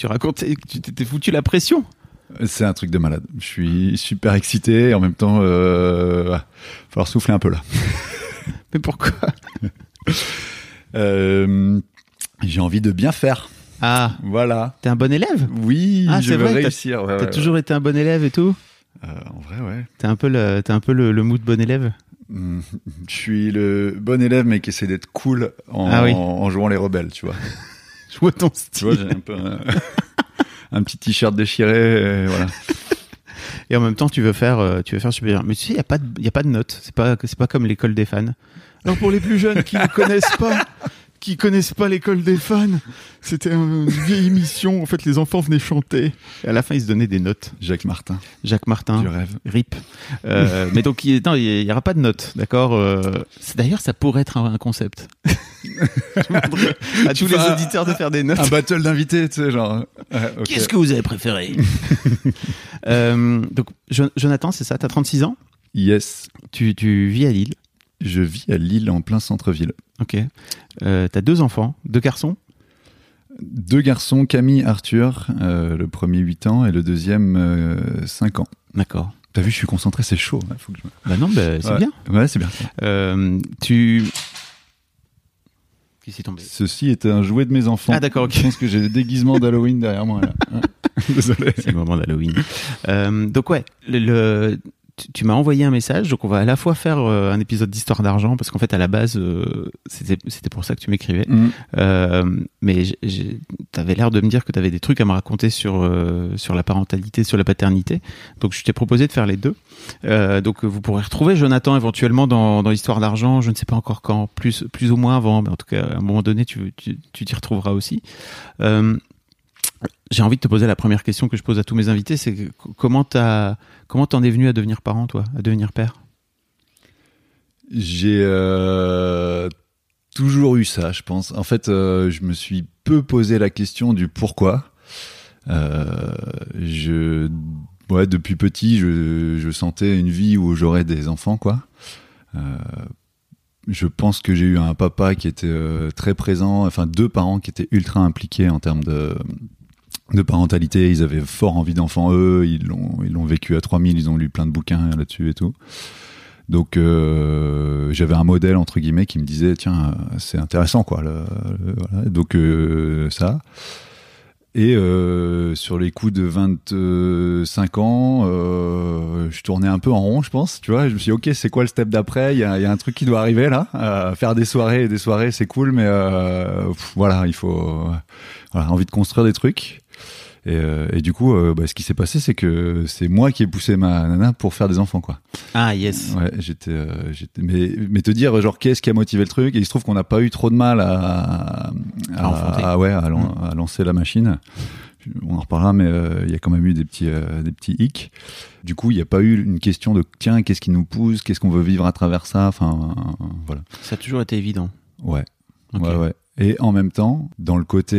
Tu racontes, tu t'es foutu la pression C'est un truc de malade. Je suis super excité et en même temps, euh, va falloir souffler un peu là. Mais pourquoi euh, J'ai envie de bien faire. Ah, Voilà. t'es un bon élève? Oui, Ah, je veux vrai, t'as- réussir. T'as ouais, toujours été un bon élève et tout? Euh, en vrai, ouais. T'es un peu le, un peu le, le mood bon élève? Hmm, Je suis le bon élève, mais qui essaie d'être cool en, Ah oui. en jouant les rebelles, tu vois. Je vois ton Tu style. vois, j'ai un peu un, un petit t-shirt déchiré, et voilà. Et en même temps, tu veux faire, euh, tu veux faire supérieur. Mais tu sais, il y a pas de, il y a pas de notes. C'est pas, c'est pas comme l'école des fans. Alors pour les plus jeunes qui ne connaissent pas, qui connaissent pas l'école des fans, c'était une vieille émission. En fait, les enfants venaient chanter. Et à la fin, ils se donnaient des notes. Jacques Martin, Jacques Martin. du rêve. RIP. Euh, mais donc, il non, il y aura pas de notes, d'accord euh, D'ailleurs, ça pourrait être un, un concept. Je demanderais à tous les auditeurs de faire des notes. Un battle d'invités, tu sais, genre. ouais. Qu'est-ce que vous avez préféré? Euh, Donc, Jo- Jonathan, c'est ça? T'as 36 ans? Yes. tu, tu vis à Lille? Je vis à Lille, en plein centre-ville. Ok. Euh, T'as deux enfants, deux garçons? Deux garçons, Camille, Arthur, euh, le premier 8 ans et le deuxième euh, 5 ans. D'accord. T'as vu, je suis concentré, c'est chaud. hein, faut que je me- Bah non, bah, c'est Ouais. bien. Ouais, c'est bien. Euh, tu. Qui s'est tombé? Ceci est un jouet de mes enfants. Ah, d'accord, ok. Je pense que j'ai le déguisement d'Halloween derrière moi. Là. Hein. Désolé. C'est le moment d'Halloween. Euh, donc ouais, le, le- tu, tu m'as envoyé un message, donc on va à la fois faire euh, un épisode d'histoire d'argent parce qu'en fait à la base euh, c'était pour ça que tu m'écrivais. Mm. Euh, mais t'avais l'air de me dire que t'avais des trucs à me raconter sur euh, sur la parentalité, sur la paternité. Donc je t'ai proposé de faire les deux. Donc vous pourrez retrouver Jonathan éventuellement dans, dans l'histoire d'argent. Je ne sais pas encore quand, plus plus ou moins avant, mais en tout cas à un moment donné tu tu tu t'y retrouveras aussi. J'ai envie de te poser la première question que je pose à tous mes invités, c'est comment t'as comment t'en es venu à devenir parent toi, à devenir père? J'ai euh, toujours eu ça, je pense. En fait, euh, je me suis peu posé la question du pourquoi. Euh, je, depuis petit, je, je sentais une vie où j'aurais des enfants, quoi. Je pense que j'ai eu un papa qui était très présent, enfin deux parents qui étaient ultra impliqués en termes de de parentalité, ils avaient fort envie d'enfants eux, ils l'ont ils l'ont vécu à 3000, ils ont lu plein de bouquins là-dessus et tout. Donc euh, j'avais un modèle entre guillemets qui me disait tiens c'est intéressant quoi. Donc euh, ça. Et euh, sur les coups de 25 ans, euh, je tournais un peu en rond, je pense. Tu vois, je me suis dit, ok, c'est quoi le step d'après? Il y a, y a un truc qui doit arriver là. Faire des soirées des soirées, c'est cool, mais euh, voilà, il faut voilà, envie de construire des trucs. Et, euh, et du coup, euh, bah, ce qui s'est passé, c'est que c'est moi qui ai poussé ma nana pour faire des enfants, quoi. Ah yes. Ouais, j'étais, euh, j'étais, mais, mais te dire, genre, qu'est-ce qui a motivé le truc? Et il se trouve qu'on n'a pas eu trop de mal à, À enfanter. à- ouais, à, lan- à lancer la machine. On en reparlera, mais euh, il y a quand même eu des petits, euh, des petits hicks. Du coup, il n'y a pas eu une question de tiens, qu'est-ce qui nous pousse, qu'est-ce qu'on veut vivre à travers ça? Enfin, euh, voilà. Ça a toujours été évident. Ouais. Ouais, ouais. Et en même temps, dans le côté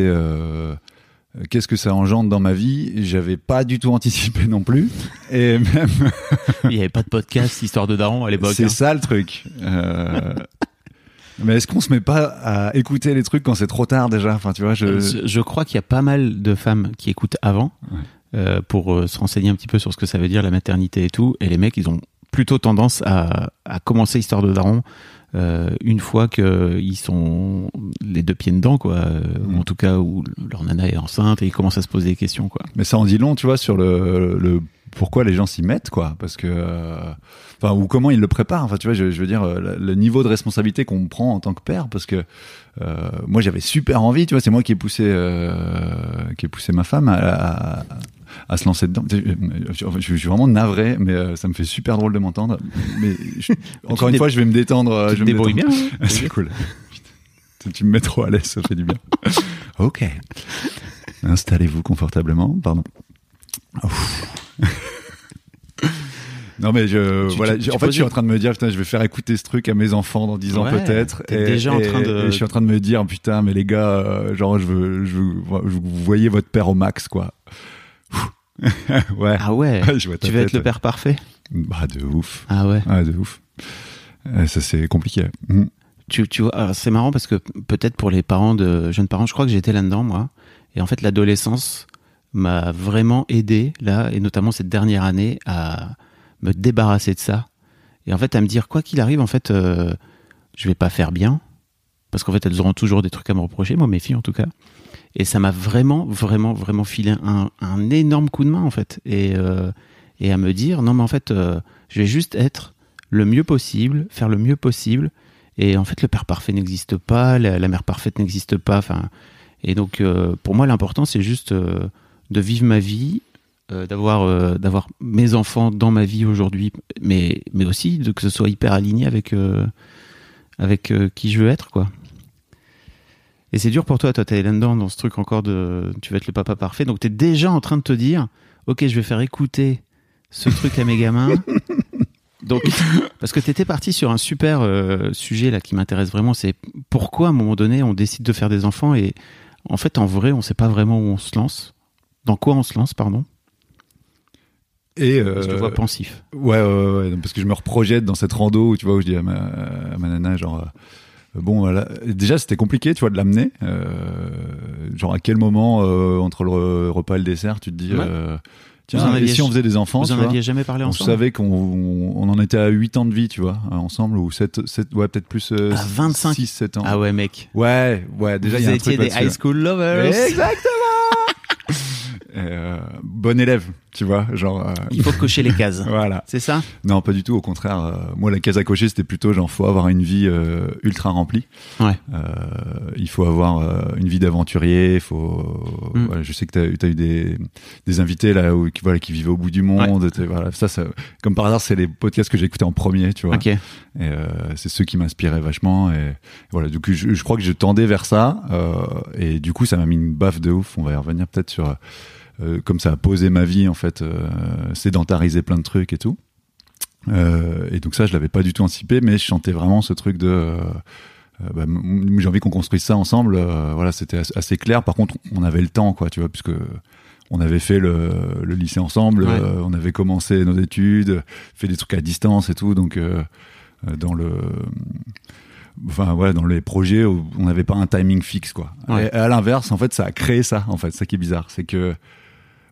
qu'est-ce que ça engendre dans ma vie, j'avais pas du tout anticipé non plus. Et même, Il n'y avait pas de podcast Histoire de Daron à l'époque. c'est hein. ça le truc. Euh, Mais est-ce qu'on se met pas à écouter les trucs quand c'est trop tard déjà? Enfin, tu vois, je. Je, je crois qu'il y a pas mal de femmes qui écoutent avant Ouais. euh, pour euh, se renseigner un petit peu sur ce que ça veut dire la maternité et tout. Et les mecs, ils ont plutôt tendance à, à commencer Histoire de Daron euh, une fois qu'ils sont les deux pieds dedans, quoi. Euh, Mm. Ou en tout cas, où leur nana est enceinte et ils commencent à se poser des questions, quoi. Mais ça en dit long, tu vois, sur le, le pourquoi les gens s'y mettent, quoi. Parce que, euh, enfin, ou comment ils le préparent. Enfin, tu vois, je, je veux dire, euh, le, le niveau de responsabilité qu'on prend en tant que père, parce que euh, moi, j'avais super envie, tu vois, c'est moi qui ai poussé, qui ai poussé ma femme à, à, à se lancer dedans. Je, je suis vraiment navré, mais euh, ça me fait super drôle de m'entendre. Mais je- encore une fois, je vais me détendre. euh, Tu je me débrouilles bien. hein c'est cool. tu me mets trop à l'aise, ça fait du bien. ok. Installez-vous confortablement, pardon. Non mais je Tu- voilà, tu- en fait je suis en train de me dire putain je vais faire écouter ce truc à mes enfants dans 10 ans Ouais, peut-être t'es déjà en train de- et je suis en train de me dire putain mais les gars euh, genre je veux je- vous voyez votre père au max quoi. ouais. Ah ouais. je vois ta tu veux être le père parfait Bah de ouf. Ah ouais. Ouais, de ouf. Euh, ça c'est compliqué. Mm. Tu, tu vois, c'est marrant parce que peut-être pour les parents de jeunes parents, je crois que j'étais là-dedans moi. Et en fait, l'adolescence m'a vraiment aidé là, et notamment cette dernière année, à me débarrasser de ça. Et en fait, à me dire quoi qu'il arrive, en fait, euh, je vais pas faire bien, parce qu'en fait, elles auront toujours des trucs à me reprocher, moi, mes filles en tout cas. Et ça m'a vraiment, vraiment, vraiment filé un, énorme coup de main en fait, et euh, et à me dire non mais en fait, euh, je vais juste être le mieux possible, faire le mieux possible. Et en fait, le père parfait n'existe pas, la, mère parfaite n'existe pas. Enfin, et donc, euh, pour moi, l'important, c'est juste de vivre ma vie, d'avoir d'avoir mes enfants dans ma vie aujourd'hui, mais mais aussi de que ce soit hyper aligné avec avec qui je veux être, quoi. Et c'est dur pour toi, toi, t'es là-dedans dans ce truc encore de, tu vas être le papa parfait, donc t'es déjà en train de te dire, ok, je vais faire écouter ce truc à mes gamins. Donc, parce que tu étais parti sur un super euh, sujet là qui m'intéresse vraiment, c'est pourquoi à un moment donné on décide de faire des enfants et en fait en vrai on sait pas vraiment où on se lance, dans quoi on se lance pardon? Et Je euh, te vois pensif. Ouais, ouais, ouais, ouais, parce que je me reprojette dans cette rando où tu vois où je dis à ma, à ma nana genre euh, bon voilà déjà c'était compliqué tu vois de l'amener euh, genre à quel moment euh, entre le re- repas et le dessert tu te dis Ouais. euh, Vous en tiens aviez- si on faisait des enfants Vous tu en vois aviez jamais parlé on ensemble savait qu'on on, on en était à 8 ans de vie tu vois euh, ensemble ou 7, 7 ouais peut-être plus euh, À 25. 6 7 ans Ah ouais mec. ouais ouais déjà il y Vous a un étiez truc des là-dessus. high school lovers. exactement euh, bon élève tu vois genre euh, Il faut cocher les cases. voilà C'est ça? Non, pas du tout. Au contraire, euh, moi, la case à cocher, c'était plutôt genre, faut avoir une vie euh, ultra remplie. Ouais. Il faut avoir une vie d'aventurier. Il faut. Mm. voilà, je sais que t'as as eu des, des invités là, où, qui, voilà, qui vivaient au bout du monde. Voilà, ça, ça, comme par hasard, c'est les podcasts que j'ai écoutés en premier, tu vois. Ok. Et c'est ceux qui m'inspiraient vachement. Et voilà, du coup, je, je crois que je tendais vers ça. Et du coup, ça m'a mis une baffe de ouf. On va y revenir peut-être sur comme ça a posé ma vie en fait, euh, sédentariser plein de trucs et tout. Euh, et donc ça, je l'avais pas du tout anticipé, mais je chantais vraiment ce truc de. euh, euh, bah, j'ai envie qu'on construise ça ensemble. euh, voilà, c'était as- assez clair. Par contre, on avait le temps, quoi, tu vois, puisque on avait fait le, le lycée ensemble, Ouais. euh, on avait commencé nos études, fait des trucs à distance et tout, donc euh, euh, dans le enfin voilà dans les projets on n'avait pas un timing fixe quoi Ouais. et à l'inverse en fait ça a créé ça en fait ça qui est bizarre c'est que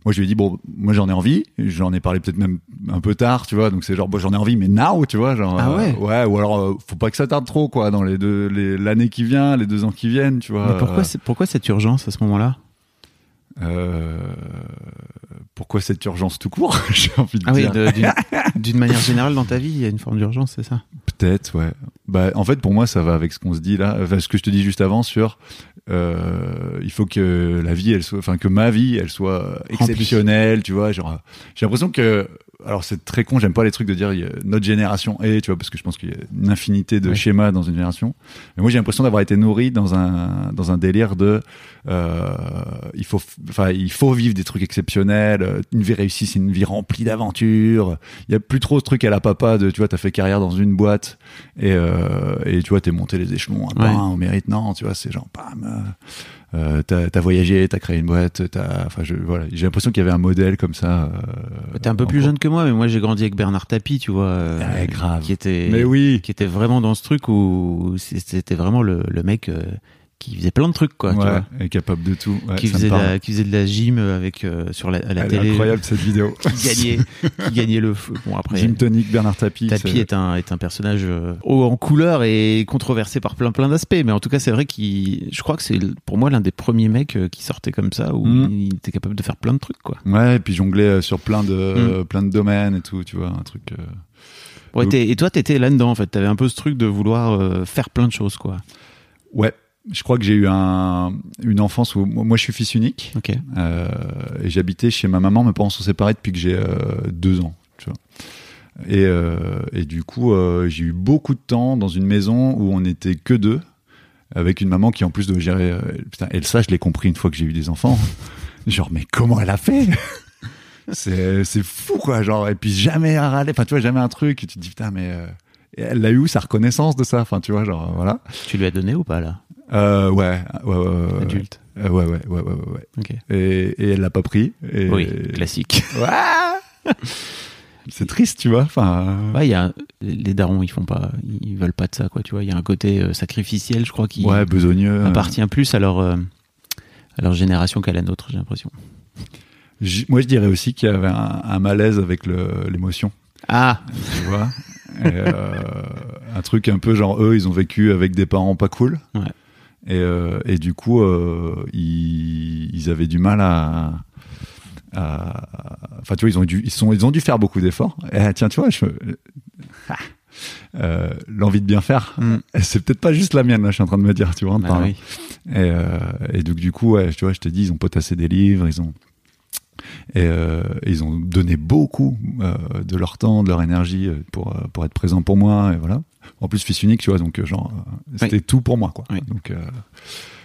moi je lui ai dit bon moi j'en ai envie. J'en ai parlé peut-être même un peu tard tu vois. Donc c'est genre bon, j'en ai envie mais now tu vois genre Ah ouais euh, ouais. ou alors euh, faut pas que ça tarde trop quoi dans les deux les- l'année qui vient les deux ans qui viennent tu vois. Mais pourquoi, pourquoi cette urgence à ce moment-là? Euh, pourquoi cette urgence tout court j'ai envie de Ah oui, dire de- d'une- manière générale dans ta vie, il y a une forme d'urgence, c'est ça? Peut-être, ouais. Bah, en fait, pour moi, ça va avec ce qu'on se dit là, enfin, ce que je te dis juste avant sur, euh, il faut que la vie, elle soit, enfin, que ma vie, elle soit exceptionnelle, tu vois. Genre, j'ai l'impression que, alors c'est très con, j'aime pas les trucs de dire notre génération et, tu vois, parce que je pense qu'il y a une infinité de Ouais. schémas dans une génération. Mais moi, j'ai l'impression d'avoir été nourri dans un dans un délire de, euh, il faut, enfin, il faut vivre des trucs exceptionnels. euh, Une vie réussie, c'est une vie remplie d'aventures. Il y a plus trop ce truc à la papa de, tu vois, t'as fait carrière dans une boîte et euh, et tu vois, t'es monté les échelons un Ouais. au mérite. Non, tu vois, c'est genre, bam. euh, euh, t'as as voyagé, t'as créé une boîte, t'as, enfin, je, voilà, j'ai l'impression qu'il y avait un modèle comme ça. euh, T'es un peu plus jeune que moi, mais moi j'ai grandi avec Bernard Tapie, tu vois, euh, Ouais, grave. qui était Mais oui. qui était vraiment dans ce truc où c'était vraiment le, le mec euh, qui faisait plein de trucs quoi, tu ouais, vois. est capable de tout. Ouais, qui faisait de parle. la, qui faisait de la gym avec euh, sur la, à la Elle télé, incroyable cette vidéo. qui gagnait qui gagnait le feu. Bon après Gym tonic, Bernard Tapie. Tapie est un est un personnage euh, haut en couleur et controversé par plein plein d'aspects, mais en tout cas c'est vrai qu'il, je crois que c'est pour moi l'un des premiers mecs euh, qui sortait comme ça où Mm. il était capable de faire plein de trucs quoi. Ouais, et puis jongler euh, sur plein de Mm. euh, plein de domaines et tout, tu vois, un truc. euh, Ouais, Donc- t'es- et toi t'étais là dedans en fait, t'avais un peu ce truc de vouloir euh, faire plein de choses quoi. Ouais, je crois que j'ai eu un une enfance où moi je suis fils unique euh, et j'habitais chez ma maman. Mes parents sont séparés depuis que j'ai euh, deux ans, tu vois. Et, euh, et du coup, j'ai eu beaucoup de temps dans une maison où on n'était que deux. avec une maman qui en plus doit gérer. putain, Elsa, je l'ai compris une fois que j'ai eu des enfants. Genre, mais comment elle a fait? C'est c'est fou quoi. Genre, et puis jamais à râler. Enfin, tu vois, jamais un truc. Et tu te dis putain, mais et elle a eu sa reconnaissance de ça? Enfin, tu vois, genre voilà. Tu lui as donné ou pas là? Euh, ouais, ouais, ouais, ouais, ouais. Adulte. Euh, ouais, ouais, ouais, ouais, ouais, ouais. Ok. Et, et elle l'a pas pris. Et... Oui, classique. Ouais. C'est triste, tu vois. Enfin, Ouais, il y a les darons, ils font pas, ils veulent pas de ça, quoi. Tu vois, il y a un côté euh, sacrificiel, je crois, qui ouais, besogneux. appartient plus à leur euh, à leur génération qu'à la nôtre, j'ai l'impression. Moi, je dirais aussi qu'il y avait un, un malaise avec l'émotion, Ah, tu vois. Et, euh, un truc un peu genre eux, ils ont vécu avec des parents pas cool. Ouais. Et, euh, et du coup, euh, ils, ils avaient du mal à. Enfin, tu vois, ils ont dû, ils sont, ils ont dû faire beaucoup d'efforts. Et tiens, tu vois, je, ah, euh, l'envie de bien faire, Mm. c'est peut-être pas juste la mienne. Là, je suis en train de me dire, tu vois, bah oui. Et, euh, et donc du coup, ouais, tu vois, je t'ai dit, ils ont potassé des livres, ils ont et euh, ils ont donné beaucoup de leur temps, de leur énergie pour pour être présents pour moi et voilà. En plus, fils unique, tu vois, donc euh, genre euh, c'était tout pour moi quoi. Oui. Donc euh,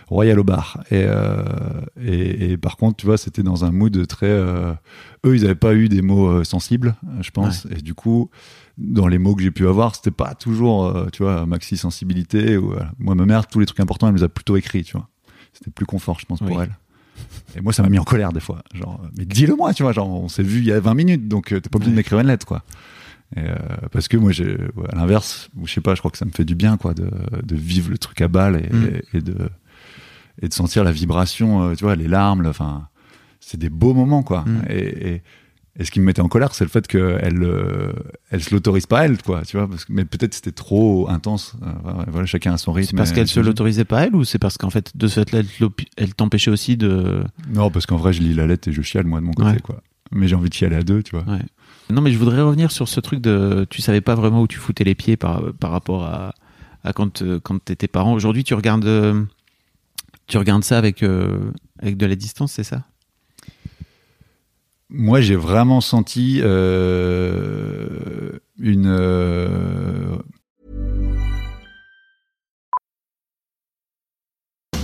royal au bar. Et, euh, et et par contre, tu vois, c'était dans un mood très. euh, eux, ils n'avaient pas eu des mots euh, sensibles, je pense, et du coup. Dans les mots que j'ai pu avoir, c'était pas toujours, tu vois, maxi sensibilité. Ou, moi, ma mère, tous les trucs importants, elle les a plutôt écrits, tu vois. C'était plus confort, je pense, pour Oui. elle. Et moi, ça m'a mis en colère des fois. Genre, mais dis-le moi, tu vois. Genre, on s'est vu il y a 20 minutes, donc t'es pas obligé de m'écrire une lettre, quoi. Et, euh, parce que moi, j'ai, à l'inverse, je sais pas, je crois que ça me fait du bien, quoi, de, de vivre le truc à balle et, Mm. et, de et de sentir la vibration, euh, tu vois, les larmes, enfin, c'est des beaux moments, quoi. Mm. Et, ce qui me mettait en colère, c'est le fait qu'elle euh, elle se l'autorise pas elle, quoi, tu vois. Parce que, mais peut-être c'était trop intense. Euh, voilà, chacun a son rythme. C'est parce qu'elle se l'autorisait pas elle ou c'est parce qu'en fait de ce fait-là elle t'empêchait aussi de Non, parce qu'en vrai, je lis la lettre et je chiale moi de mon côté, Ouais. quoi. Mais j'ai envie de chialer à deux, tu vois. Ouais. Non, mais je voudrais revenir sur ce truc de. Tu savais pas vraiment où tu foutais les pieds par, rapport à, à quand, quand t'étais parent. Aujourd'hui, tu regardes, tu regardes ça avec, euh, de la distance, c'est ça? Moi, j'ai vraiment senti euh, une. euh,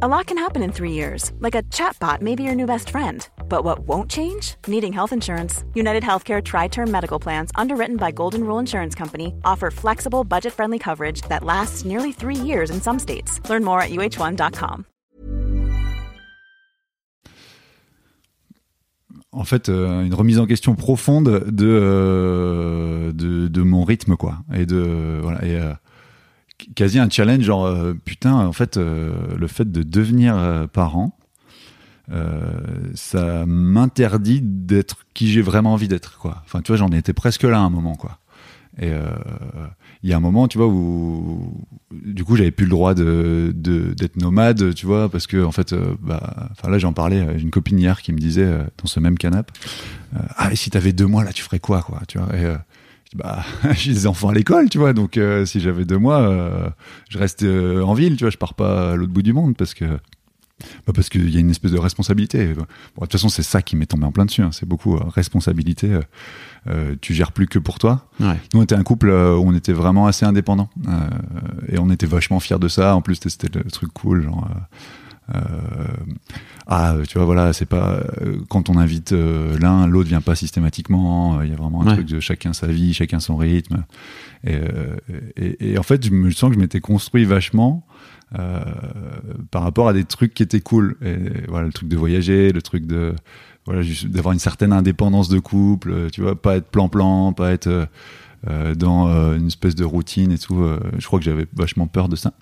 A lot can happen in three years, like a chatbot may be your new best friend. But what won't change? Needing health insurance. United Healthcare Tri Term Medical Plans, underwritten by Golden Rule Insurance Company, offer flexible, budget friendly coverage that lasts nearly three years in some states. Learn more at uh1.com. en fait, euh, une remise en question profonde de, euh, de, de mon rythme, quoi. Et de. Voilà. Et, euh, quasi un challenge, genre, euh, putain, en fait, euh, le fait de devenir euh, parent, ça m'interdit d'être qui j'ai vraiment envie d'être, quoi. Enfin, tu vois, j'en étais presque là à un moment, quoi. Et il y a un moment, tu vois, où du coup, j'avais plus le droit de d'être nomade, tu vois, parce que en fait, bah, enfin là, j'en parlais, j'ai une copine hier qui me disait dans ce même canapé, euh, ah, et si t'avais deux mois là, tu ferais quoi, quoi, tu vois bah, j'ai des enfants à l'école, tu vois, donc euh, si j'avais deux mois, euh, je reste euh, en ville, tu vois, je pars pas à l'autre bout du monde parce que bah parce qu'il y a une espèce de responsabilité. Bon, de toute façon, c'est ça qui m'est tombé en plein dessus. hein. C'est beaucoup responsabilité. tu gères plus que pour toi. Ouais. Nous, on était un couple où on était vraiment assez indépendants. Euh, et on était vachement fiers de ça. En plus, c'était le truc cool. Genre, ah, tu vois, voilà, c'est pas. euh, quand on invite euh, l'un, l'autre vient pas systématiquement. Euh, Il y a vraiment un Ouais. truc de chacun sa vie, chacun son rythme. Et, euh, et, et en fait, je me sens que je m'étais construit vachement. euh, par rapport à des trucs qui étaient cool et voilà le truc de voyager le truc de voilà d'avoir une certaine indépendance de couple euh, tu vois pas être plan-plan pas être euh, euh, dans euh, une espèce de routine et tout euh, je crois que j'avais vachement peur de ça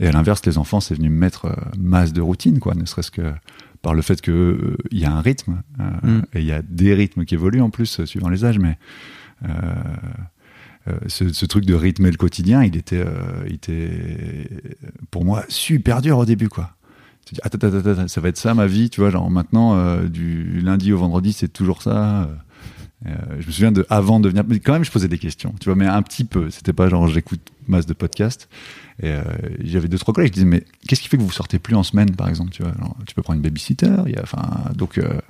et à l'inverse les enfants c'est venu me mettre euh, masse de routine quoi ne serait-ce que par le fait que euh, y a un rythme euh, Mm. et il y a des rythmes qui évoluent en plus euh, suivant les âges mais ce, ce truc de rythmer le quotidien, il était, il était pour moi super dur au début, quoi. Tu dis, attends, attends, attends, ça va être ça ma vie, tu vois, genre maintenant, du lundi au vendredi, c'est toujours ça. Euh, je me souviens de avant de venir, mais quand même, je posais des questions, tu vois, mais un petit peu. C'était pas genre j'écoute masse de podcasts. Et euh, j'avais deux trois collègues, je disais mais qu'est-ce qui fait que vous sortez plus en semaine, par exemple, tu vois, genre, tu peux prendre une babysitter, il y a, enfin, donc. euh,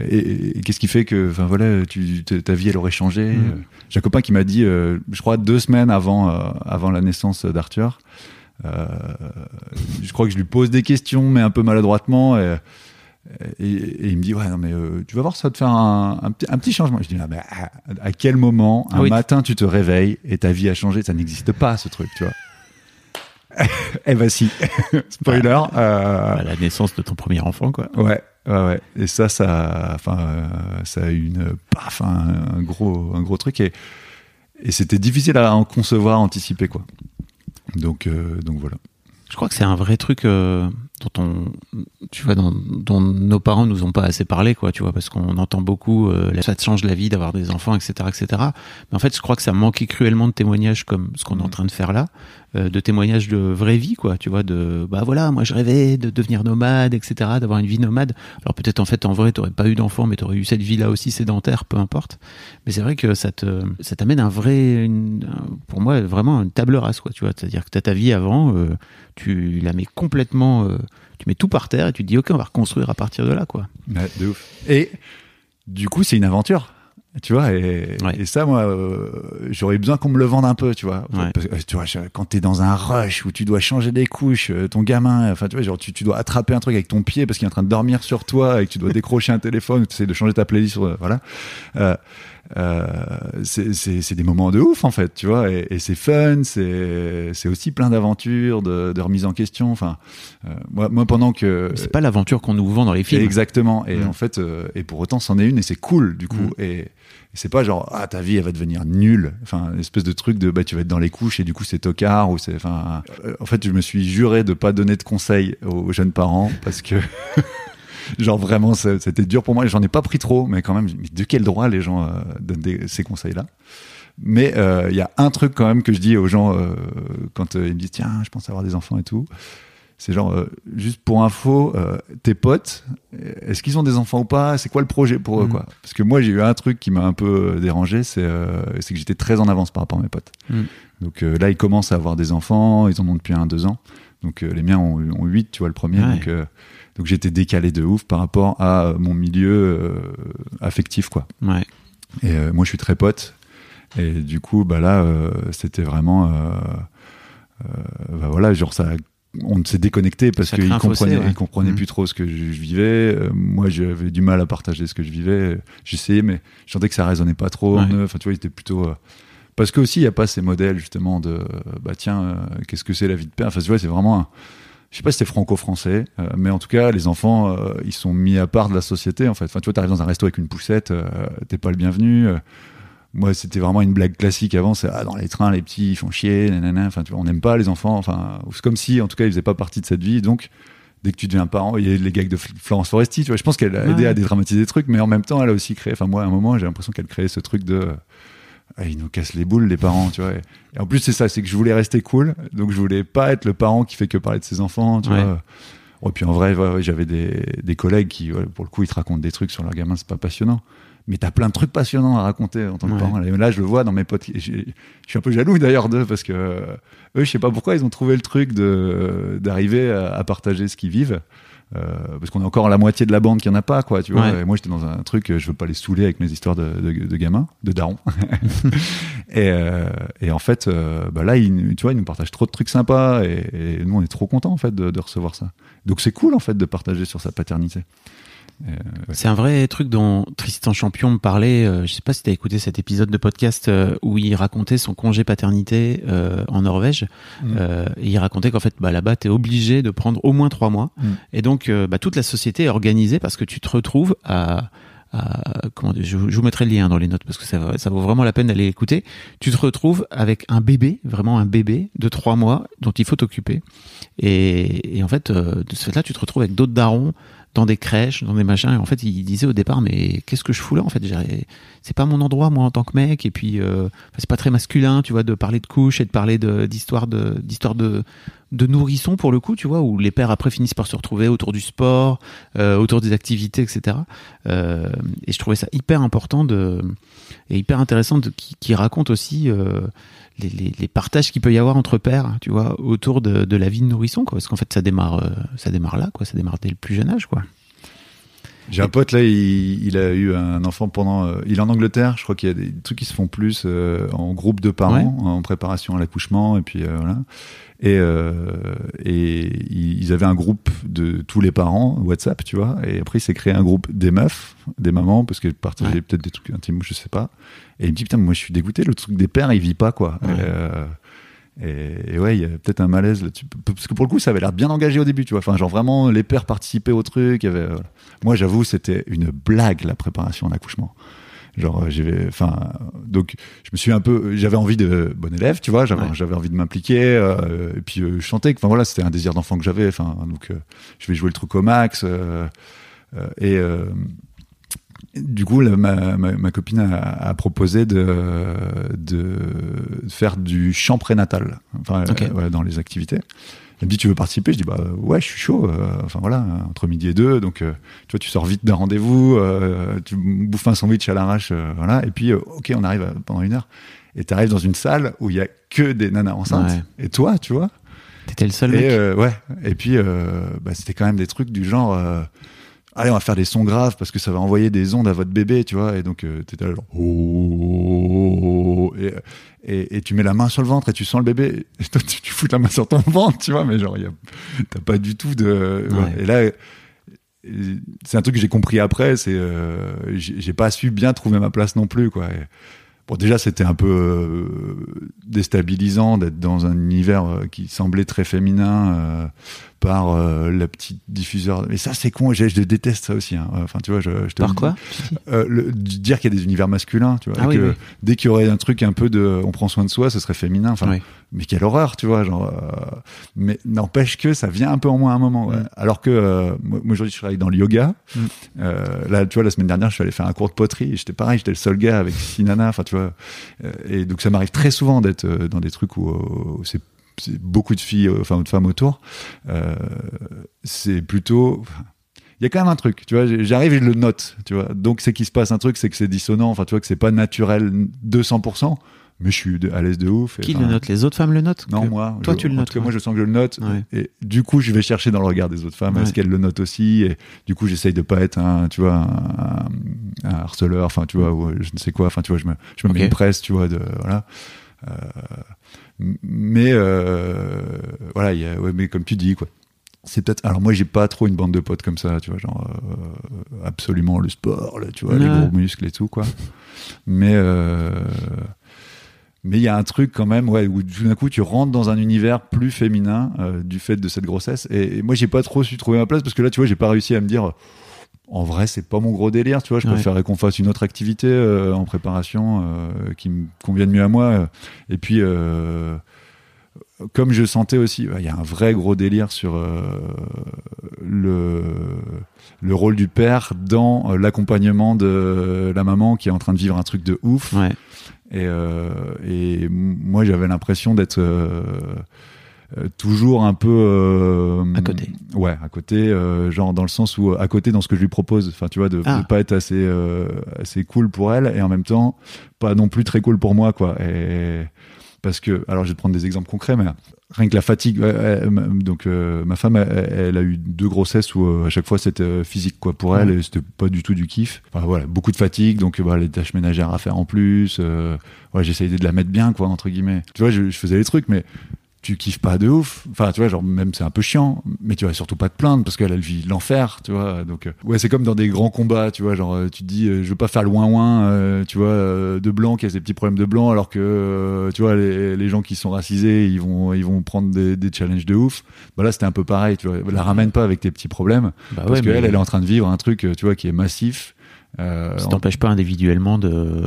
et, et qu'est-ce qui fait que, enfin voilà, tu, ta vie elle aurait changé. Mm. J'ai un copain qui m'a dit, je crois deux semaines avant, avant la naissance d'Arthur, je crois que je lui pose des questions, mais un peu maladroitement. Et, et, et il me dit, ouais, non, mais euh, tu vas voir, ça va te faire un, un, petit, un petit changement. Je dis, ah, mais à, à quel moment, un oui. matin, tu te réveilles et ta vie a changé? Ça n'existe pas, ce truc, tu vois. eh ben si, spoiler. euh, À la naissance de ton premier enfant, quoi. Ouais, ouais, ouais. Et ça, ça, enfin, euh, ça a eu une, paf, un, un gros, un gros truc et, et c'était difficile à en concevoir, à anticiper quoi. Donc, euh, donc voilà. Je crois que c'est un vrai truc dont on, tu vois, dont, dont nos parents nous ont pas assez parlé, quoi, tu vois, parce qu'on entend beaucoup, euh, ça te change la vie d'avoir des enfants, etc., etc. Mais en fait, je crois que ça manquait cruellement de témoignages comme ce qu'on est en train de faire là, euh, de témoignages de vraie vie, quoi, tu vois, de, bah voilà, moi je rêvais de devenir nomade, etc., d'avoir une vie nomade. Alors peut-être en fait, en vrai, t'aurais pas eu d'enfant, mais t'aurais eu cette vie-là aussi sédentaire, peu importe. Mais c'est vrai que ça te, ça t'amène un vrai, une- pour moi, vraiment une table rase, quoi, tu vois. C'est-à-dire que t'as ta vie avant, euh, tu la mets complètement, tu mets tout par terre et tu te dis, ok, on va reconstruire à partir de là, quoi. Ouais, de ouf. Et du coup, c'est une aventure. Tu vois, et, Ouais. et ça, moi, euh, j'aurais besoin qu'on me le vende un peu, tu vois. Ouais. Parce que, euh, tu vois, quand t'es dans un rush où tu dois changer des couches, euh, ton gamin, enfin, tu vois, genre, tu, tu dois attraper un truc avec ton pied parce qu'il est en train de dormir sur toi et que tu dois décrocher un téléphone ou tu essaies de changer ta playlist, sur- voilà. Euh, euh, c'est c'est- c'est des moments de ouf, en fait, tu vois, et, et c'est fun, c'est c'est aussi plein d'aventures, de, de remise en question. Enfin, euh, moi, moi, pendant que C'est pas l'aventure qu'on nous vend dans les films. Exactement. Et Mm. en fait, euh, et pour autant, c'en est une et c'est cool du coup. Mm. Et, et c'est pas genre ah ta vie elle va devenir nulle. Enfin, une espèce de truc de bah tu vas être dans les couches et du coup c'est tocard ou c'est. Enfin, euh, en fait, je me suis juré de pas donner de conseils aux jeunes parents parce que. Genre vraiment, c'était dur pour moi. J'en ai pas pris trop, mais quand même, de quel droit les gens euh, donnent des- ces conseils-là? Mais euh, il y a un truc quand même que je dis aux gens euh, quand ils me disent tiens, je pense avoir des enfants et tout. C'est genre, juste pour info, tes potes, est-ce qu'ils ont des enfants ou pas? C'est quoi le projet pour eux Mhm. quoi? Parce que moi, j'ai eu un truc qui m'a un peu dérangé, c'est c'est que j'étais très en avance par rapport à mes potes. Mhm. Donc là, ils commencent à avoir des enfants, ils en ont depuis un, deux ans. Donc euh, les miens ont, ont 8, tu vois, le premier. Ouais. Donc, euh, donc j'étais décalé de ouf par rapport à mon milieu euh, affectif, quoi. Ouais. Et moi, je suis très pote. Et du coup, bah là, c'était vraiment, bah voilà, genre ça, on s'est déconnecté parce qu'ils comprenaient, ouais. comprenaient Mhm. plus trop ce que je, je vivais. Euh, moi, j'avais du mal à partager ce que je vivais. J'essayais, mais je sentais que ça résonnait pas trop en Ouais. eux. Enfin, tu vois, ils étaient plutôt. euh, parce que aussi, il y a pas ces modèles justement de, bah tiens, euh, qu'est-ce que c'est la vie de père? Enfin, tu vois, c'est vraiment. Un, je sais pas si c'était franco-français, euh, mais en tout cas, les enfants, euh, ils sont mis à part de la société, en fait. Enfin, tu vois, t'arrives dans un resto avec une poussette, t'es pas le bienvenu. moi, c'était vraiment une blague classique avant, c'est, ah, dans les trains, les petits, ils font chier, nanana. Enfin, tu vois, on n'aime pas les enfants. Enfin, c'est comme si, en tout cas, ils faisaient pas partie de cette vie. Donc, dès que tu deviens parent, il y a les gags de Fl- Florence Foresti, tu vois. Je pense qu'elle a aidé à dédramatiser des trucs, mais en même temps, elle a aussi créé, enfin, moi, à un moment, j'ai l'impression qu'elle créait ce truc de, ah, ils nous cassent les boules, les parents, tu vois. Et, en plus, c'est ça, c'est que je voulais rester cool, donc je voulais pas être le parent qui fait que parler de ses enfants, tu Ouais. vois. Et puis en vrai, ouais, ouais, j'avais des, des collègues qui, pour le coup, ils te racontent des trucs sur leur gamin, c'est pas passionnant. Mais t'as plein de trucs passionnants à raconter en tant que parent. Et là, je le vois dans mes potes. Je suis un peu jaloux d'ailleurs d'eux parce que euh, eux, je sais pas pourquoi ils ont trouvé le truc de d'arriver à, à partager ce qu'ils vivent. Euh, parce qu'on est encore à la moitié de la bande qui en a pas, quoi. Tu vois. Ouais. Et moi, j'étais dans un truc, euh, je veux pas les saouler avec mes histoires de, de, de gamins, de darons. et, euh, et en fait, euh, bah là, ils, tu vois, ils nous partagent trop de trucs sympas et, et nous, on est trop contents en fait de, de recevoir ça. Donc c'est cool en fait de partager sur sa paternité. Euh. C'est un vrai truc dont Tristan Champion me parlait. euh, je sais pas si tu as écouté cet épisode de podcast euh, où il racontait son congé paternité en Norvège. Mm. Et il racontait qu'en fait, bah, là-bas, tu es obligé de prendre au moins trois mois. Mm. Et donc, bah, toute la société est organisée parce que tu te retrouves à. à- comment dire, je, je vous mettrai le lien dans les notes parce que ça, ça vaut vraiment la peine d'aller écouter. Tu te retrouves avec un bébé, vraiment un bébé de trois mois dont il faut t'occuper. Et, et en fait, de ce fait-là, tu te retrouves avec d'autres darons dans des crèches, dans des machins. Et en fait, il disait au départ, mais qu'est-ce que je fous là En fait, c'est pas mon endroit, moi, en tant que mec. Et puis, euh, c'est pas très masculin, tu vois, de parler de couches et de parler d'histoire de, d'histoire de, de nourrissons pour le coup, tu vois, où les pères après finissent par se retrouver autour du sport, euh, autour des activités, etc. Euh, et je trouvais ça hyper important de et hyper intéressant de, qui, qui raconte aussi euh, les, les, les, partages qu'il peut y avoir entre pères, tu vois, autour de, de la vie de nourrisson, quoi. Parce qu'en fait, ça démarre, euh, ça démarre là, quoi. Ça démarre dès le plus jeune âge, quoi. J'ai un pote là, il, il, a eu un enfant pendant. Euh, il est en Angleterre, je crois qu'il y a des trucs qui se font plus euh, en groupe de parents, ouais. en préparation à l'accouchement, et puis euh, voilà. Et, et ils avaient un groupe de tous les parents WhatsApp, tu vois. Et après, il s'est créé un groupe des meufs, des mamans, parce qu'elles partageaient ouais. peut-être des trucs intimes, je sais pas. Et il me dit putain, moi je suis dégoûté. Le truc des pères, il vit pas quoi. Ouais. Et, et, ouais, il y a peut-être un malaise là-dessus. Parce que pour le coup, ça avait l'air bien engagé au début, tu vois. Enfin, genre vraiment, les pères participaient au truc. Y avait, voilà. Moi, j'avoue, c'était une blague, la préparation d'accouchement. Genre, j'avais, enfin, donc, je me suis un peu, j'avais envie de bon élève, tu vois, j'avais, ouais. j'avais envie de m'impliquer, euh, et puis euh, je chantais, enfin voilà, c'était un désir d'enfant que j'avais, enfin, donc, euh, je vais jouer le truc au max, et, du coup, là, ma, ma, ma, copine a, a, proposé de, de faire du chant prénatal enfin, okay. euh, ouais, dans les activités. Elle me dit tu veux participer? Je dis bah ouais je suis chaud. Euh, enfin voilà entre midi et deux donc euh, tu vois tu sors vite d'un rendez-vous, euh, tu bouffes un sandwich à l'arrache voilà et puis ok on arrive pendant une heure et tu arrives dans une salle où il y a que des nanas enceintes ouais. et toi tu vois? T'étais le seul et, mec. ouais et puis bah, c'était quand même des trucs du genre allez, on va faire des sons graves parce que ça va envoyer des ondes à votre bébé, tu vois. Et donc, euh, t'étais là, genre, oh, et, et, et, tu mets la main sur le ventre et tu sens le bébé. Et toi, tu, tu fous la main sur ton ventre, tu vois. Mais genre, t'as pas du tout de. Ouais. Et là, c'est un truc que j'ai compris après. C'est, euh, j'ai pas su bien trouver ma place non plus, quoi. Et, Bon, déjà, c'était un peu euh, déstabilisant d'être dans un univers euh, qui semblait très féminin euh, par euh, la petite diffuseur. Mais ça, c'est con. Je, je, déteste ça aussi. Hein. Enfin, tu vois, je, je te par quoi? Euh, le, Dire qu'il y a des univers masculins, tu vois. Ah, que oui. Dès qu'il y aurait un truc un peu de, on prend soin de soi, ce serait féminin. Enfin, oui. mais quelle horreur, tu vois. Genre, mais n'empêche que ça vient un peu en moi à un moment. Ouais. Mm. Alors que moi, aujourd'hui, je travaille dans le yoga. Mm. là, tu vois, la semaine dernière, je suis allé faire un cours de poterie. J'étais pareil, j'étais le seul gars avec six nanas. Enfin, tu vois. et donc, ça m'arrive très souvent d'être dans des trucs où, où c'est beaucoup de filles, enfin de femmes autour, euh, c'est plutôt. Il y a quand même un truc, tu vois. J'arrive et je le note, tu vois. Donc c'est qu'il se passe un truc, c'est que c'est dissonant, enfin tu vois que c'est pas naturel 200%. Mais je suis à l'aise de ouf. Qui le note? Les autres femmes le notent Non, moi. Toi, je, tu le notes. En tout cas, moi, je sens que je le note. Ouais. Et du coup, je vais chercher dans le regard des autres femmes. Ouais. Est-ce qu'elles le notent aussi? Et du coup, j'essaye de pas être un, tu vois, un, un, harceleur. Enfin, tu vois, ou je ne sais quoi. Enfin, tu vois, je me, je me okay. mets une presse, tu vois, de voilà. Euh, mais euh, voilà, y a, ouais, mais comme tu dis, quoi. C'est peut-être. Alors moi, j'ai pas trop une bande de potes comme ça, tu vois, genre euh, absolument le sport, tu vois, ouais. les gros muscles et tout, quoi. Mais euh, mais il y a un truc quand même, ouais, où tout d'un coup tu rentres dans un univers plus féminin euh, du fait de cette grossesse. Et, et moi, j'ai pas trop su trouver ma place parce que là, tu vois, j'ai pas réussi à me dire en vrai, c'est pas mon gros délire, tu vois. Je ouais. préférerais qu'on fasse une autre activité euh, en préparation euh, qui me convienne mieux à moi. Et puis, comme je sentais aussi, il y a un vrai gros délire sur euh, le, le rôle du père dans l'accompagnement de la maman qui est en train de vivre un truc de ouf. Ouais. Et, euh, et moi, j'avais l'impression d'être euh, toujours un peu euh, à côté. Ouais, à côté, euh, genre dans le sens où à côté dans ce que je lui propose. Enfin, tu vois, de, ah. de pas être assez euh, assez cool pour elle et en même temps pas non plus très cool pour moi, quoi. Et parce que, alors, je vais te prendre des exemples concrets, mais rien que la fatigue. Donc, euh, ma femme, elle, elle, a eu deux grossesses où euh, à chaque fois c'était physique, quoi, pour elle, et c'était pas du tout du kiff. Enfin, voilà, beaucoup de fatigue, donc bah, les tâches ménagères à faire en plus. Euh, ouais, j'essayais de la mettre bien, quoi, entre guillemets. Tu vois, je, je faisais les trucs, mais tu kiffes pas de ouf. Enfin, tu vois, genre, même c'est un peu chiant, mais tu vas surtout pas te plaindre parce qu'elle, elle vit l'enfer, tu vois. Donc, euh, ouais, c'est comme dans des grands combats, tu vois, genre, tu te dis, euh, je veux pas faire le ouin-ouin, euh, tu vois, euh, de blanc qui a ses petits problèmes de blanc, alors que, euh, tu vois, les, les, gens qui sont racisés, ils vont, ils vont prendre des, des challenges de ouf. Bah là, c'était un peu pareil, tu vois. La ramène pas avec tes petits problèmes, bah parce ouais, qu'elle, mais... elle est en train de vivre un truc, tu vois, qui est massif. Euh, ça t'empêche pas individuellement de.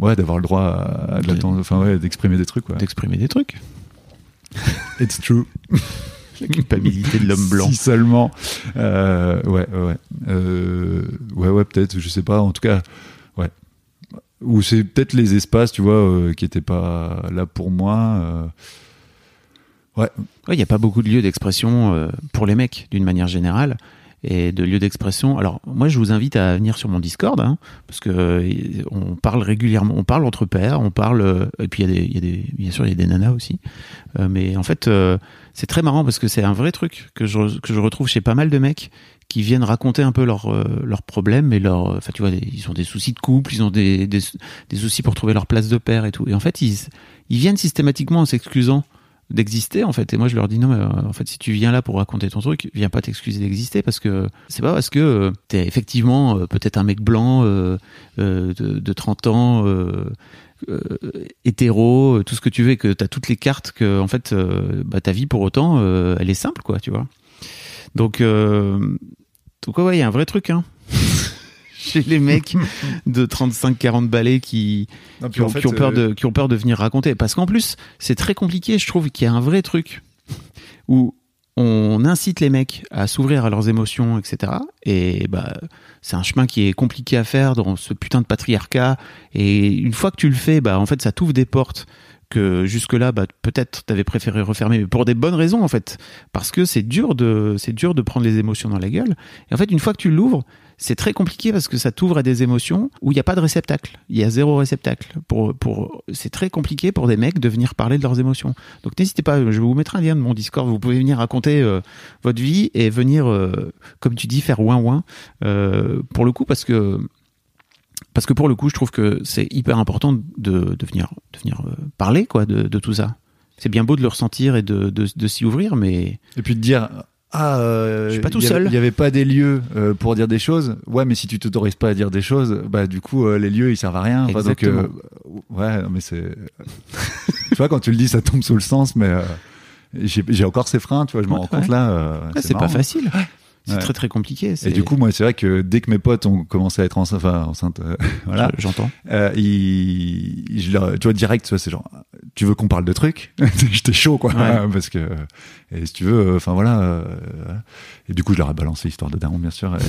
Ouais, d'avoir le droit à, à de enfin, ouais, d'exprimer des trucs, ouais. D'exprimer des trucs. It's true. La culpabilité de l'homme blanc. Si seulement. Euh, ouais, ouais. Euh, ouais, ouais, peut-être, je sais pas. En tout cas, ouais. Ou c'est peut-être les espaces, tu vois, euh, qui étaient pas là pour moi. euh. Ouais, Ouais, il n'y a pas beaucoup de lieux d'expression pour les mecs, d'une manière générale. Et de lieux d'expression. Alors, moi, je vous invite à venir sur mon Discord, hein, parce que euh, on parle régulièrement, on parle entre pairs, on parle. euh, et puis, il y, a des- y a des, bien sûr, il y a des nanas aussi. Euh, mais en fait, euh, c'est très marrant parce que c'est un vrai truc que je, que je retrouve chez pas mal de mecs qui viennent raconter un peu leurs euh, leurs problèmes et leurs. Enfin, tu vois, ils ont des soucis de couple, ils ont des, des, des soucis pour trouver leur place de père et tout. Et en fait, ils, ils viennent systématiquement en s'excusant d'exister en fait. Et moi je leur dis non mais euh, en fait si tu viens là pour raconter ton truc viens pas t'excuser d'exister parce que c'est pas parce que euh, t'es effectivement euh, peut-être un mec blanc euh, euh, de, de 30 ans hétéro tout ce que tu veux que t'as toutes les cartes que en fait bah, ta vie pour autant elle est simple quoi tu vois. Donc donc ouais, il y a un vrai truc hein chez les mecs de 35-40 balais qui, qui, ont, qui ont peur de, qui ont peur de venir raconter. Parce qu'en plus, c'est très compliqué. Je trouve qu'il y a un vrai truc où on incite les mecs à s'ouvrir à leurs émotions, etc. Et bah, c'est un chemin qui est compliqué à faire dans ce putain de patriarcat. Et une fois que tu le fais, bah, en fait, ça t'ouvre des portes que jusque-là, bah, peut-être t'avais préféré refermer, mais pour des bonnes raisons, en fait. Parce que c'est dur de, c'est dur de prendre les émotions dans la gueule. Et en fait, une fois que tu l'ouvres, c'est très compliqué parce que ça t'ouvre à des émotions où il n'y a pas de réceptacle. Il y a zéro réceptacle. Pour, pour, c'est très compliqué pour des mecs de venir parler de leurs émotions. Donc n'hésitez pas, je vais vous mettre un lien de mon Discord. Vous pouvez venir raconter euh, votre vie et venir, euh, comme tu dis, faire ouin ouin. Euh, pour le coup, parce que parce que pour le coup, je trouve que c'est hyper important de, de venir, de venir euh, parler quoi, de, de tout ça. C'est bien beau de le ressentir et de, de, de s'y ouvrir, mais Et puis de dire. Ah, euh, Je suis pas tout il y avait- seul. Il n'y avait pas des lieux euh, pour dire des choses. Ouais, mais si tu t'autorises pas à dire des choses, bah du coup euh, les lieux ils servent à rien. Enfin, donc, euh, ouais, non, mais c'est. tu vois quand tu le dis, ça tombe sous le sens, mais euh, j'ai j'ai encore ces freins. Tu vois, je me Ouais, rends compte là. euh, Ah, c'est pas facile. C'est Ouais. très très compliqué. Et du coup, moi, c'est vrai que dès que mes potes ont commencé à être enceintes, enfin, enceintes, euh, voilà, je- j'entends. euh, ils, je leur- tu vois, direct, tu vois, c'est genre, tu veux qu'on parle de trucs? J'étais chaud, quoi, Ouais. parce que, et si tu veux, euh, enfin voilà, euh, et du coup, je leur ai balancé l'histoire de Daron, bien sûr, et,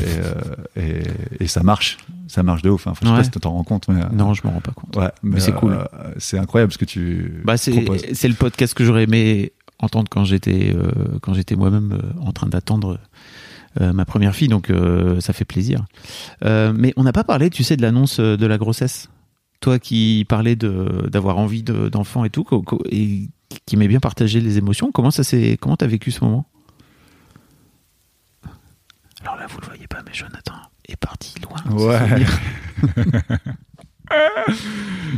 euh, et, et ça marche, ça marche de ouf. Enfin, je sais Ouais. pas si tu t'en rends compte, mais, euh, Non, je me rends pas compte. ouais, mais, c'est cool. euh, c'est incroyable ce que tu Bah, c'est le podcast que j'aurais aimé entendre quand j'étais euh, quand j'étais moi-même euh, en train d'attendre euh, ma première fille, donc euh, ça fait plaisir. Euh, mais on n'a pas parlé, tu sais, de l'annonce euh, de la grossesse. Toi qui parlais de d'avoir envie de- d'enfants et tout, et qui aimait bien partager les émotions, comment ça s'est comment t'as vécu ce moment? Alors là, vous le voyez pas, mais Jonathan est parti loin. Ouais.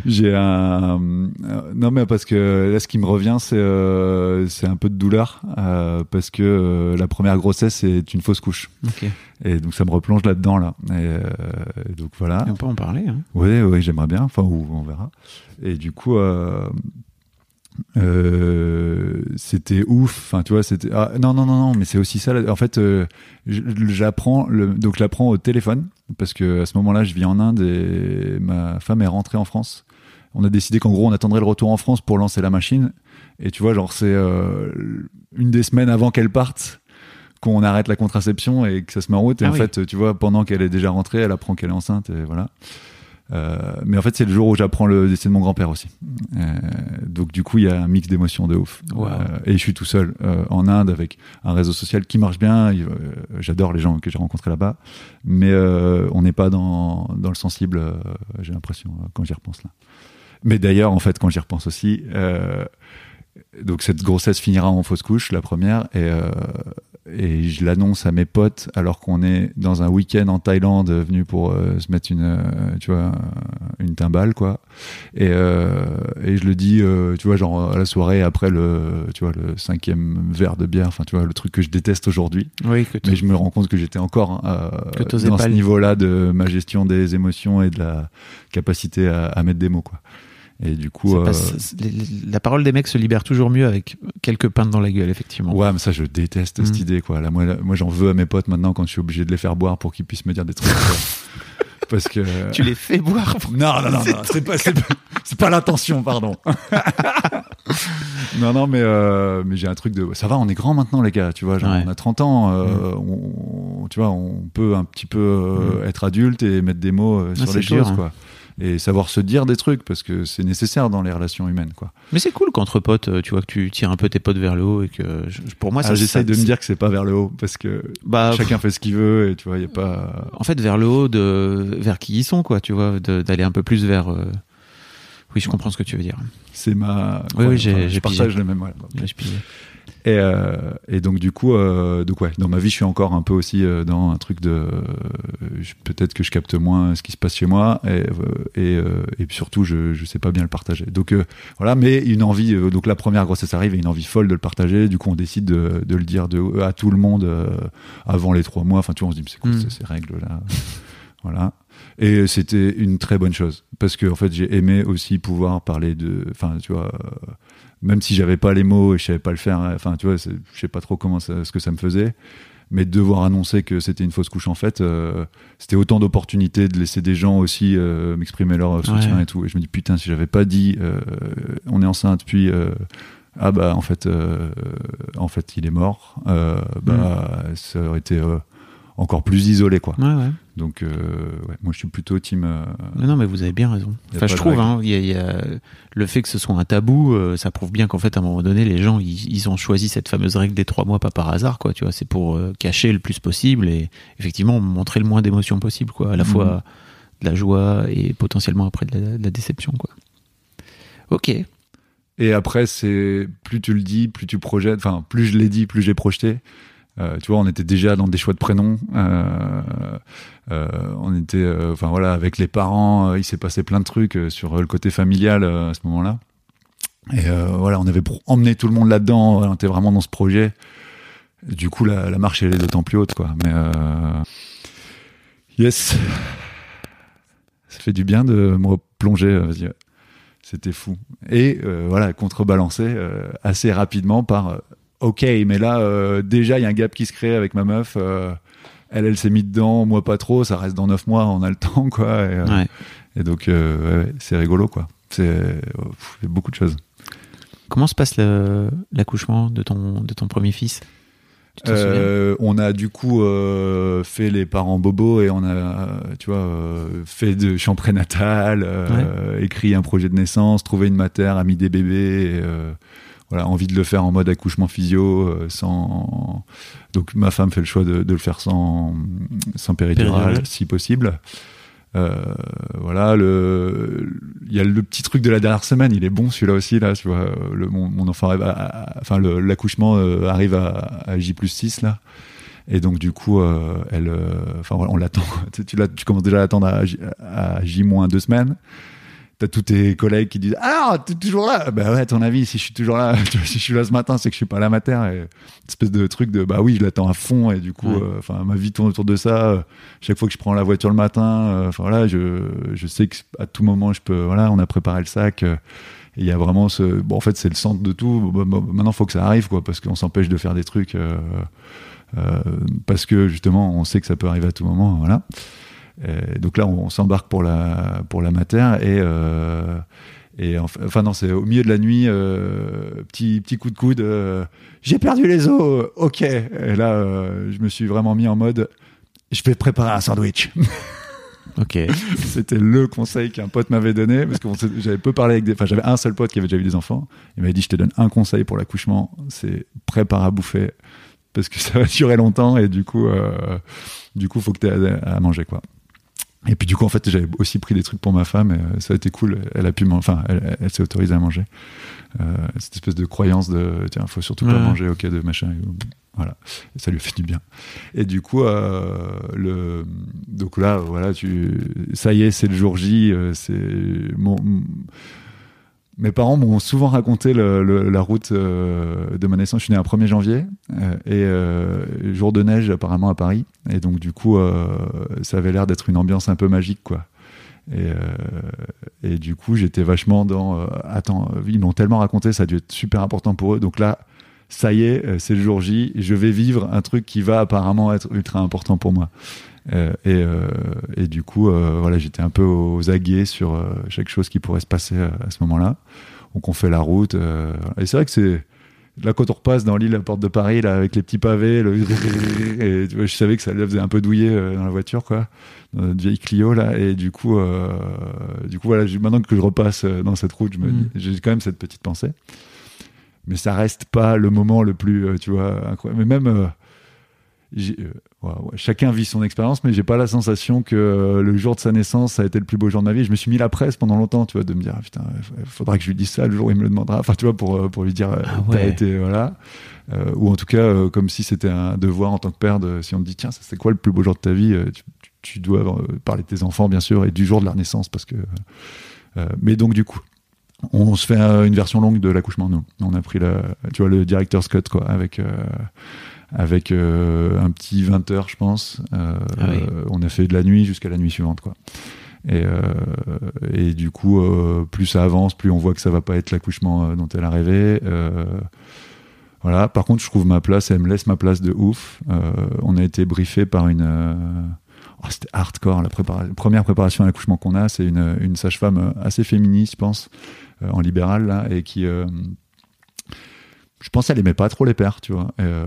J'ai un non mais parce que là ce qui me revient c'est euh, c'est un peu de douleur euh, parce que euh, la première grossesse c'est une fausse couche. Et donc ça me replonge là-dedans là. Et donc voilà. On peut en parler. Hein. oui oui j'aimerais bien. Enfin on verra. Et du coup euh, c'était ouf enfin tu vois c'était ah, non non non non mais c'est aussi ça en fait euh, j'apprends le donc je l'apprends au téléphone parce que à ce moment-là je vis en Inde et ma femme est rentrée en France. On a décidé qu'en gros on attendrait le retour en France pour lancer la machine. Et tu vois genre c'est euh, une des semaines avant qu'elle parte qu'on arrête la contraception et que ça se met en route et Ah en oui. fait tu vois pendant qu'elle est déjà rentrée elle apprend qu'elle est enceinte et voilà euh, mais en fait, c'est le jour où j'apprends le décès de mon grand-père aussi. Euh, donc, du coup, il y a un mix d'émotions de ouf. Wow. Euh, et je suis tout seul en Inde avec un réseau social qui marche bien. J'adore les gens que j'ai rencontrés là-bas. Mais on n'est pas dans, dans le sensible, j'ai l'impression, quand j'y repense là. Mais d'ailleurs, en fait, quand j'y repense aussi, donc cette grossesse finira en fausse couche, la première, et, euh, et je l'annonce à mes potes alors qu'on est dans un week-end en Thaïlande, venu pour euh, se mettre une, euh, tu vois, une timbale, quoi. Et, et je le dis, tu vois, genre à la soirée après le, tu vois, le cinquième verre de bière, enfin, tu vois, le truc que je déteste aujourd'hui. Oui, que Mais je me rends compte que j'étais encore Que t'osais dans ce niveau-là de ma gestion des émotions et de la capacité à, à mettre des mots, quoi. Et du coup, euh, passe- c'est- les- les- la parole des mecs se libère toujours mieux avec quelques pintes dans la gueule, effectivement. Ouais, mais ça, je déteste cette Mm. idée, quoi. Là, moi, là, moi j'en veux à mes potes maintenant quand je suis obligé de les faire boire pour qu'ils puissent me dire des trucs. Parce que. Tu les fais boire. Non, non, non, non, c'est pas, pas, pas l'intention, pardon. non, non, mais, euh, mais j'ai un truc de. Ça va, on est grand maintenant, les gars. Tu vois, genre, Ouais. on a 30 ans. euh, Mm. on, tu vois, on peut un petit peu euh, être adulte et mettre des mots sur les dur, choses, hein. quoi. Et savoir se dire des trucs parce que c'est nécessaire dans les relations humaines, quoi. Mais c'est cool qu'entre potes, euh, tu vois, que tu tires un peu tes potes vers le haut et que je- pour moi, Ah, ça- de me dire que c'est pas vers le haut parce que bah, chacun fait ce qu'il veut et tu vois, il y a pas. en fait, vers le haut, de, vers qui ils sont, quoi, tu vois, d'aller un peu plus vers. euh, Oui, je comprends ce que tu veux dire. C'est ma. Oui, oui, j'ai- enfin, je partage le même. voilà. Et, euh, et donc du coup, euh, donc ouais, dans ma vie, je suis encore un peu aussi euh, dans un truc de peut-être que je capte moins ce qui se passe chez moi et et, et puis surtout je je sais pas bien le partager. Donc voilà, mais une envie. donc la première grossesse arrive et une envie folle de le partager. Du coup, on décide de, de le dire de, à tout le monde avant les trois mois. Enfin, tu vois, on se dit mais c'est quoi Mm. ces- ces règles là Voilà. Et c'était une très bonne chose parce que en fait, j'ai aimé aussi pouvoir parler de. Enfin, tu vois. euh, même si j'avais pas les mots et je savais pas le faire, enfin tu vois, je sais pas trop comment ça- ce que ça me faisait, mais de devoir annoncer que c'était une fausse couche en fait, euh, c'était autant d'opportunités de laisser des gens aussi euh, m'exprimer leur soutien Ouais. et tout. Et je me dis putain, si j'avais pas dit, euh, on est enceinte, puis euh, ah bah en fait, euh, en fait il est mort, euh, bah ça aurait été euh, encore plus isolé quoi. Ouais, ouais. Donc euh, ouais, moi je suis plutôt team. euh, Non, non, mais vous avez bien raison. Enfin, je trouve, hein, y a, y a- le fait que ce soit un tabou, euh, ça prouve bien qu'en fait, à un moment donné, les gens, ils, ils ont choisi cette fameuse règle des trois mois, pas par hasard, quoi. Tu vois, c'est pour euh, cacher le plus possible et effectivement montrer le moins d'émotions possible, quoi. À la Mhm. fois de la joie et potentiellement après de la, de la déception, quoi. Ok. Et après, c'est plus tu le dis, plus tu projettes. Enfin, plus je l'ai dit, plus j'ai projeté. Euh, tu vois, on était déjà dans des choix de prénoms. Euh, euh, on était, enfin voilà, avec les parents, il s'est passé plein de trucs sur le côté familial à ce moment-là. Et voilà, on avait pro- emmené tout le monde là-dedans. On était vraiment dans ce projet. Du coup, la, marche elle est d'autant plus haute, quoi. Mais yes, ça fait du bien de me replonger. Vas-y. C'était fou. Et euh, voilà, contrebalancé assez rapidement par OK, mais là, euh, déjà, il y a un gap qui se crée avec ma meuf. euh, elle, elle s'est mis dedans, moi pas trop. Ça reste dans neuf mois, on a le temps, quoi. Et, euh, Ouais. et donc, ouais, c'est rigolo, quoi. C'est beaucoup de choses. Comment se passe l'accouchement de ton, de ton premier fils? Euh, on a du coup euh, fait les parents bobos et on a, tu vois, euh, fait de chant prénatal, écrit un projet de naissance, trouvé une mater, a mis des bébés. et, voilà, envie de le faire en mode accouchement physio, euh, sans. Donc ma femme fait le choix de, de le faire sans, sans péridurale, si possible. Euh, voilà, le, il y a le petit truc de la dernière semaine, il est bon celui-là aussi là, tu vois. Le, mon, mon enfant arrive à, à- enfin l'accouchement euh, arrive à, à J plus 6 là. Et donc du coup, euh, elle, euh, enfin voilà, on l'attend. tu, tu, l'as- tu commences déjà à l'attendre à J moins deux semaines. T'as tous tes collègues qui disent ah t'es toujours là. Bah ouais, à ton avis, si je suis toujours là, tu vois, si je suis là ce matin, c'est que je suis pas à la mater. Et espèce de truc de bah oui, je l'attends à fond et du coup, Ouais. euh, enfin ma vie tourne autour de ça. Euh, chaque fois que je prends la voiture le matin, euh, voilà, je, je sais que à tout moment je peux, voilà, on a préparé le sac. il y a vraiment ce, bon en fait c'est le centre de tout. Bon, bon, maintenant faut que ça arrive quoi, parce qu'on s'empêche de faire des trucs. parce que justement on sait que ça peut arriver à tout moment, voilà. Et donc là on, s'embarque pour la pour la mater et euh, et enfin, non c'est au milieu de la nuit euh, petit petit coup de coude euh, j'ai perdu les os euh, ok. Et là euh, je me suis vraiment mis en mode je vais préparer un sandwich. Ok. c'était le conseil qu'un pote m'avait donné parce que j'avais peu parlé avec des enfin j'avais un seul pote qui avait déjà eu des enfants. Il m'avait dit je te donne un conseil pour l'accouchement c'est prépare à bouffer parce que ça va durer longtemps et du coup euh, du coup faut que tu aies à, à manger quoi et puis du coup en fait j'avais aussi pris des trucs pour ma femme et euh, ça a été cool. Elle a pu enfin elle, s'est autorisée à manger. Euh, cette espèce de croyance de tiens faut surtout pas Ouais. manger ok de machin et, voilà. Et ça lui a fait du bien. Et du coup euh, le donc là voilà tu ça y est c'est le jour J euh, c'est mon mes parents m'ont souvent raconté la route euh, de ma naissance. Je suis né un 1er janvier euh, et euh, jour de neige apparemment à Paris. Et donc du coup, ça avait l'air d'être une ambiance un peu magique, quoi. Et, du coup, j'étais vachement dans. attends, ils m'ont tellement raconté, ça a dû être super important pour eux. Donc là, ça y est, c'est le jour J. Je vais vivre un truc qui va apparemment être ultra important pour moi. Euh, et, euh, et du coup, euh, voilà, j'étais un peu aux aguets sur chaque chose qui pourrait se passer à ce moment-là. donc on fait la route. et c'est vrai que c'est là quand on repasse dans l'île la porte de Paris là avec les petits pavés, le... et tu vois, je savais que ça faisait un peu douiller dans la voiture quoi, dans notre vieille Clio là. Et du coup, du coup voilà, maintenant que je repasse dans cette route, je me Mm. dis- j'ai quand même cette petite pensée. Mais ça reste pas le moment le plus, tu vois, incroyable. Mais même euh, j'ai- euh, ouais, ouais, chacun vit son expérience, mais j'ai pas la sensation que euh, le jour de sa naissance ça a été le plus beau jour de ma vie. Je me suis mis la presse pendant longtemps, tu vois, de me dire ah, putain, il faudra que je lui dise ça le jour où il me le demandera. Enfin, tu vois, pour euh, pour lui dire, euh, Ah t'as ouais. été voilà, Euh, ou en tout cas euh, comme si c'était un devoir en tant que père. De, si on te dit tiens, ça c'est quoi le plus beau jour de ta vie, euh, tu, dois euh, parler de tes enfants bien sûr et du jour de leur naissance parce que. euh, mais donc du coup. On se fait euh, une version longue de l'accouchement, nous. On a pris la, tu vois, le director's cut, quoi, avec, euh, avec euh, un petit 20 heures, je pense. Euh, Ah oui. on a fait de la nuit jusqu'à la nuit suivante, quoi. Et, euh, et du coup, euh, plus ça avance, plus on voit que ça va pas être l'accouchement dont elle a rêvé. Euh, voilà. Par contre, je trouve ma place, elle me laisse ma place de ouf. Euh, on a été briefé par une. euh, oh, C'était hardcore la prépara- première préparation à l'accouchement qu'on a. C'est une, une sage-femme assez féministe, je pense, euh, en libéral là, et qui. Je pense qu'elle aimait pas trop les pères, tu vois. Et, euh,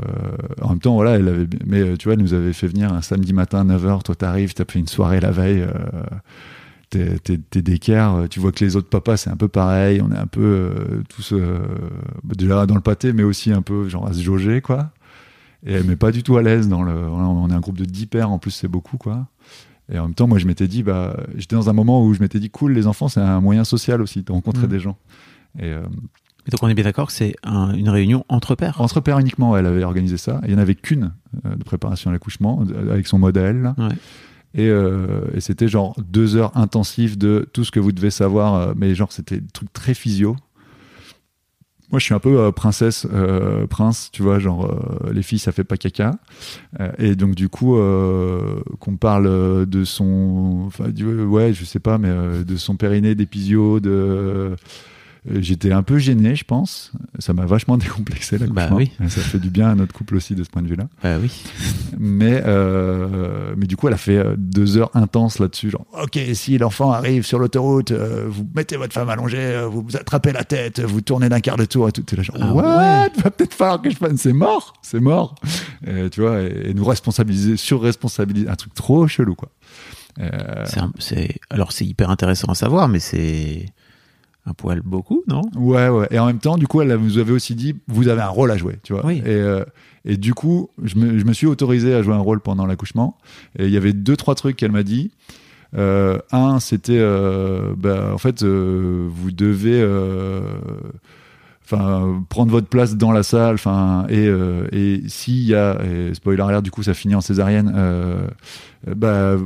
en même temps, voilà, elle avait, mais euh, tu vois, elle nous avait fait venir un samedi matin à 9h. Toi, t'arrives, t'as fait une soirée la veille. Euh, t'es, t'es, t'es d'équerre, tu vois que les autres papas c'est un peu pareil, on est un peu euh, tous déjà dans le pâté, mais aussi un peu genre à se jauger quoi. Et elle m'est pas du tout à l'aise dans le. on est un groupe de 10 pères en plus, c'est beaucoup quoi. Et en même temps, moi je m'étais dit, bah, j'étais dans un moment où je m'étais dit, cool, les enfants c'est un moyen social aussi de rencontrer Mm. des gens. Et donc on est bien d'accord que c'est un- une réunion entre pairs. entre pères uniquement, elle avait organisé ça. Il y en avait qu'une euh, de préparation à l'accouchement euh, avec son modèle. Ouais. Et, euh, et c'était genre deux heures intensives de tout ce que vous devez savoir, mais genre c'était des trucs très physio. Moi, je suis un peu euh, princesse, euh, prince, tu vois, genre euh, les filles, ça fait pas caca. Et donc du coup, qu'on parle de son, enfin, du- ouais, je sais pas, mais de son périnée, d'épisio, de J'étais un peu gêné, je pense. Ça m'a vachement décomplexé l'accouchement. Bah oui. Et Ça fait du bien à notre couple aussi de ce point de vue-là. Bah oui. Mais, euh, mais du coup, elle a fait euh, deux heures intenses là-dessus. Genre, ok, si l'enfant arrive sur l'autoroute, euh, vous mettez votre femme allongée, euh, vous vous attrapez la tête, vous tournez d'un quart de tour et tout. T'es là, genre, Ah what ouais. Va peut-être falloir que je fasse. C'est mort, c'est mort. Et, tu vois, et, et nous responsabiliser, sur-responsabiliser, un truc trop chelou, quoi. Euh, un- alors c'est hyper intéressant à savoir, mais c'est un poil beaucoup, non? Ouais, ouais. Et en même temps, du coup, elle nous avait aussi dit, vous avez un rôle à jouer, tu vois. Oui. Et, euh, et du coup, je me, je me suis autorisé à jouer un rôle pendant l'accouchement. Et il y avait deux, trois trucs qu'elle m'a dit. Euh, un, c'était, euh, bah, en fait, euh, vous devez, enfin, prendre votre place dans la salle. Enfin, et, euh, et s'il y a, et spoiler alert, du coup, ça finit en césarienne. Euh, bah,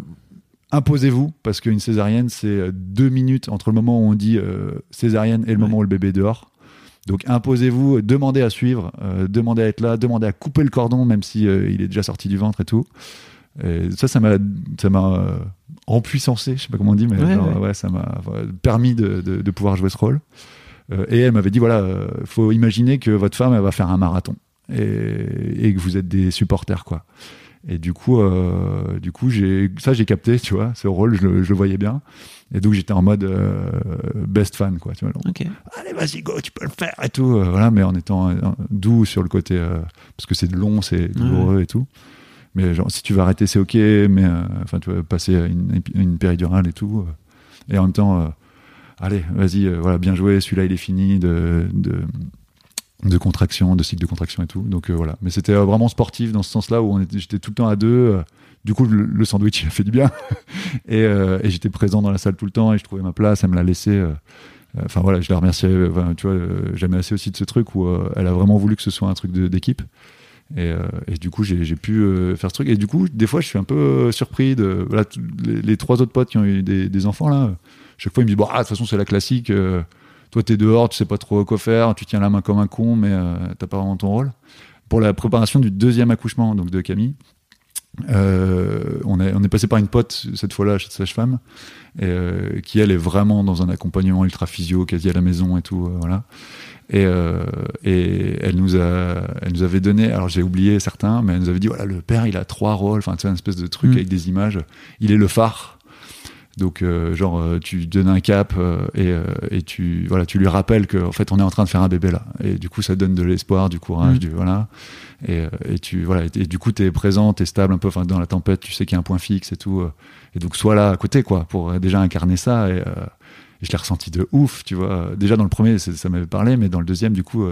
imposez-vous parce qu'une césarienne c'est deux minutes entre le moment où on dit euh, césarienne et le moment où le bébé est dehors. Donc imposez-vous demandez à suivre euh, demandez à être là demandez à couper le cordon même si euh, il est déjà sorti du ventre et tout. Et ça ça m'a ça m'a euh, empuissancé je sais pas comment on dit mais Ouais, genre, ouais. ouais, ça m'a permis de, de, de pouvoir jouer ce rôle. Euh, et elle m'avait dit voilà euh, faut imaginer que votre femme elle va faire un marathon. Et, et que vous êtes des supporters quoi et du coup, euh, du coup, j'ai ça j'ai capté, tu vois, ce rôle, je le, je le voyais bien. Et donc j'étais en mode euh, best fan, quoi. Tu vois, allez, vas-y, go, tu peux le faire et tout. euh, voilà, mais en étant doux sur le côté, parce que c'est long, c'est douloureux et tout. Mais genre, si tu vas arrêter, c'est ok, mais enfin, tu vas passer une, une péridurale et tout. et en même temps, allez, vas-y, voilà, bien joué, celui-là il est fini de, de, de contraction, de cycle de contraction et tout. Donc euh, voilà. Mais c'était euh, vraiment sportif dans ce sens-là où j'étais tout le temps à deux. euh, du coup, le, sandwich il a fait du bien. et et j'étais présent dans la salle tout le temps et je trouvais ma place. Elle me l'a laissé. Enfin voilà, je la remercie. enfin, tu vois, j'aimais assez aussi de ce truc où elle a vraiment voulu que ce soit un truc d'équipe. Et, et du coup, j'ai pu faire ce truc. Et du coup, des fois, je suis un peu surpris de voilà, les, trois autres potes qui ont eu des, des enfants là. Chaque fois, ils me disent bon, ah, de toute façon, c'est la classique. Toi, t'es dehors, tu sais pas trop quoi faire, tu tiens la main comme un con, mais euh, t'as pas vraiment ton rôle. Pour la préparation du deuxième accouchement, donc de Camille, euh, on, est, on est passé par une pote cette fois-là chez sage-femme, euh, qui elle est vraiment dans un accompagnement ultra physio, quasi à la maison et tout, euh, voilà. Et, et elle nous a, elle nous avait donné, alors j'ai oublié certains, mais elle nous avait dit voilà le père il a trois rôles, enfin tu sais une espèce de truc Mm. avec des images. Il est le phare Donc, euh, genre, euh, tu donnes un cap euh, et, et tu, voilà, tu lui rappelles qu'en fait, on est en train de faire un bébé là. Et du coup, ça donne de l'espoir, du courage, Mm. du voilà. Et, et tu, voilà, et, et du coup, t'es présent, t'es stable un peu. Enfin, dans la tempête, tu sais qu'il y a un point fixe et tout. Et donc, sois là à côté, quoi, pour déjà incarner ça. Et, je l'ai ressenti de ouf, tu vois. Déjà dans le premier, ça m'avait parlé, mais dans le deuxième, du coup,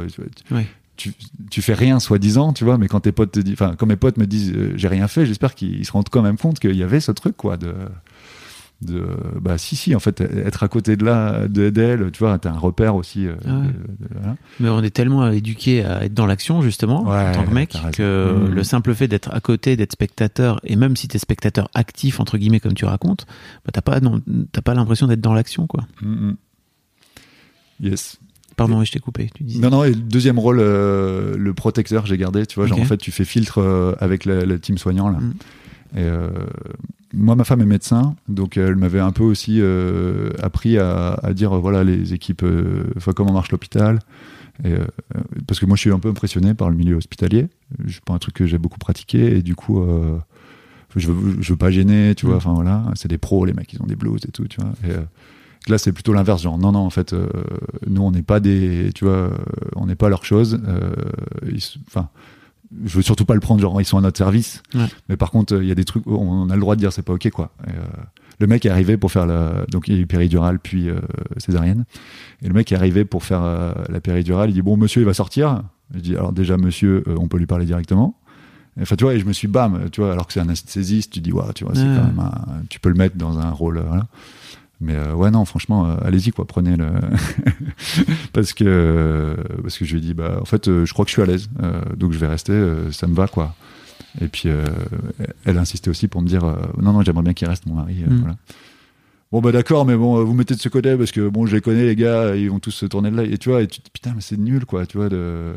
tu, fais rien soi-disant, tu vois. Mais quand tes potes te disent, enfin, quand mes potes me disent, euh, j'ai rien fait, j'espère qu'ils se rendent quand même compte qu'il y avait ce truc, quoi, de de bah si si en fait être à côté de là de d'elle tu vois t'as un repère aussi euh, Ah ouais. de- de- voilà. Mais on est tellement éduqué à être dans l'action, justement, en tant que mec, que Mhm. le simple fait d'être à côté, d'être spectateur, et même si t'es spectateur actif, entre guillemets, comme tu racontes, bah, t'as pas, non, t'as pas l'impression d'être dans l'action, quoi. Mm, mm. yes Pardon, je t'ai coupé, tu disais. non non et le deuxième rôle euh, le protecteur j'ai gardé tu vois genre en fait tu fais filtre euh, avec la, la team soignant là Mm. et euh, moi ma femme est médecin donc elle m'avait un peu aussi euh, appris à, à dire euh, voilà les équipes euh, comment marche l'hôpital. Et, euh, parce que moi je suis un peu impressionné par le milieu hospitalier. C'est pas un truc que j'ai beaucoup pratiqué. Et du coup euh, je veux, je veux pas gêner tu vois. Mm. enfin voilà c'est des pros les mecs ils ont des blues et tout tu vois. Et, euh, là c'est plutôt l'inverse genre non non en fait euh, nous on n'est pas des tu vois euh, on n'est pas leur chose. Euh, enfin je veux surtout pas le prendre genre ils sont à notre service Ouais. mais par contre il y a des trucs on a le droit de dire c'est pas ok quoi Et, euh, le mec est arrivé pour faire la donc il y a eu péridurale puis euh, césarienne et le mec est arrivé pour faire euh, la péridurale il dit bon monsieur il va sortir je dis alors déjà monsieur on peut lui parler directement Enfin, tu vois, et je me suis bam, tu vois, alors que c'est un anesthésiste, tu dis, ouais, tu vois, c'est Ouais. quand même un, tu peux le mettre dans un rôle, voilà. Mais euh, ouais, non, franchement, euh, allez-y, quoi, prenez le. parce que, euh, parce que je lui ai dit, bah, en fait, euh, je crois que je suis à l'aise, euh, donc je vais rester, euh, ça me va, quoi. Et puis, euh, elle insistait aussi pour me dire, euh, non, non, j'aimerais bien qu'il reste, mon mari, euh, Mm. voilà. Bon, bah, d'accord, mais bon, euh, vous mettez de ce côté, parce que, bon, je les connais, les gars, ils vont tous se tourner de là, et tu vois, et tu te dis, putain, mais c'est nul, quoi, tu vois, de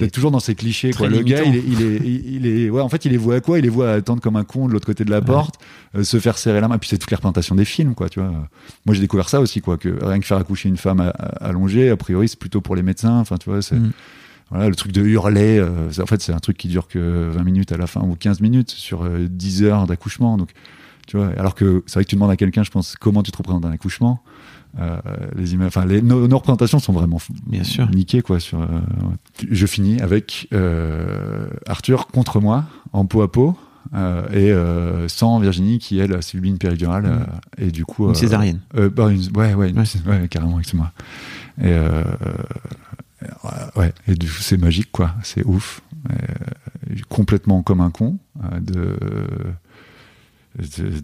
d'être toujours dans ces clichés quoi. Le gars, il est, il est, il il est, ouais, en fait, il les voit à quoi? Il les voit attendre comme un con de l'autre côté de la porte, euh, se faire serrer la main. Puis c'est toute les représentations des films, quoi. Tu vois. Moi, j'ai découvert ça aussi, quoi. Que rien que faire accoucher une femme allongée, a priori, c'est plutôt pour les médecins. Enfin, tu vois, c'est Mm. voilà le truc de hurler. euh, en fait, c'est un truc qui dure que 20 minutes à la fin ou 15 minutes sur euh, 10 heures d'accouchement. Donc, tu vois. Alors que c'est vrai que tu demandes à quelqu'un, je pense, comment tu te représentes un accouchement. Euh, les images, enfin, les, nos, nos représentations sont vraiment Bien sûr. niquées, quoi. Sur, euh. Je finis avec euh, Arthur contre moi en peau à peau. et sans Virginie qui elle a subi une péridurale euh, et du coup Une césarienne. bah, une- ouais ouais, une- Ouais. ouais, carrément excuse-moi et ouais et du coup c'est magique quoi c'est ouf complètement comme un con de-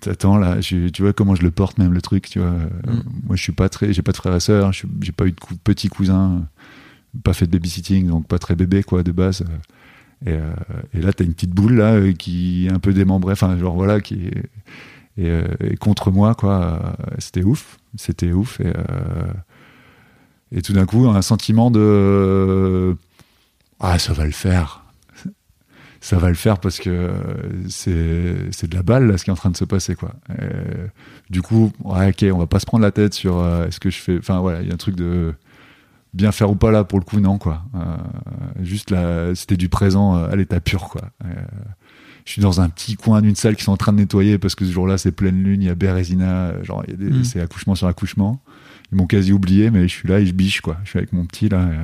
T'attends là, je- tu vois comment je le porte même le truc, tu vois. Mm. Moi je suis pas très, j'ai pas de frères et sœurs, j'ai pas eu de cou- petits cousins, pas fait de babysitting, donc pas très bébé quoi de base. Et, euh, et là t'as une petite boule là euh, qui est un peu démembrée, enfin genre voilà qui est et, euh, et contre moi quoi. C'était ouf, c'était ouf et euh, et tout d'un coup un sentiment de ah ça va le faire ça va le faire parce que euh, c'est de la balle là ce qui est en train de se passer quoi. Du coup, ouais, ok, on va pas se prendre la tête sur euh, est-ce que je fais. Enfin voilà, il y a un truc de bien faire ou pas là pour le coup non quoi. Euh, juste là, c'était du présent à l'état pur quoi. Euh, je suis dans un petit coin d'une salle qui sont en train de nettoyer parce que ce jour-là c'est pleine lune, il y a Bérésina, genre Mm. c'est accouchement sur accouchement. Ils m'ont quasi oublié, mais je suis là et je biche quoi. Je suis avec mon petit là. et,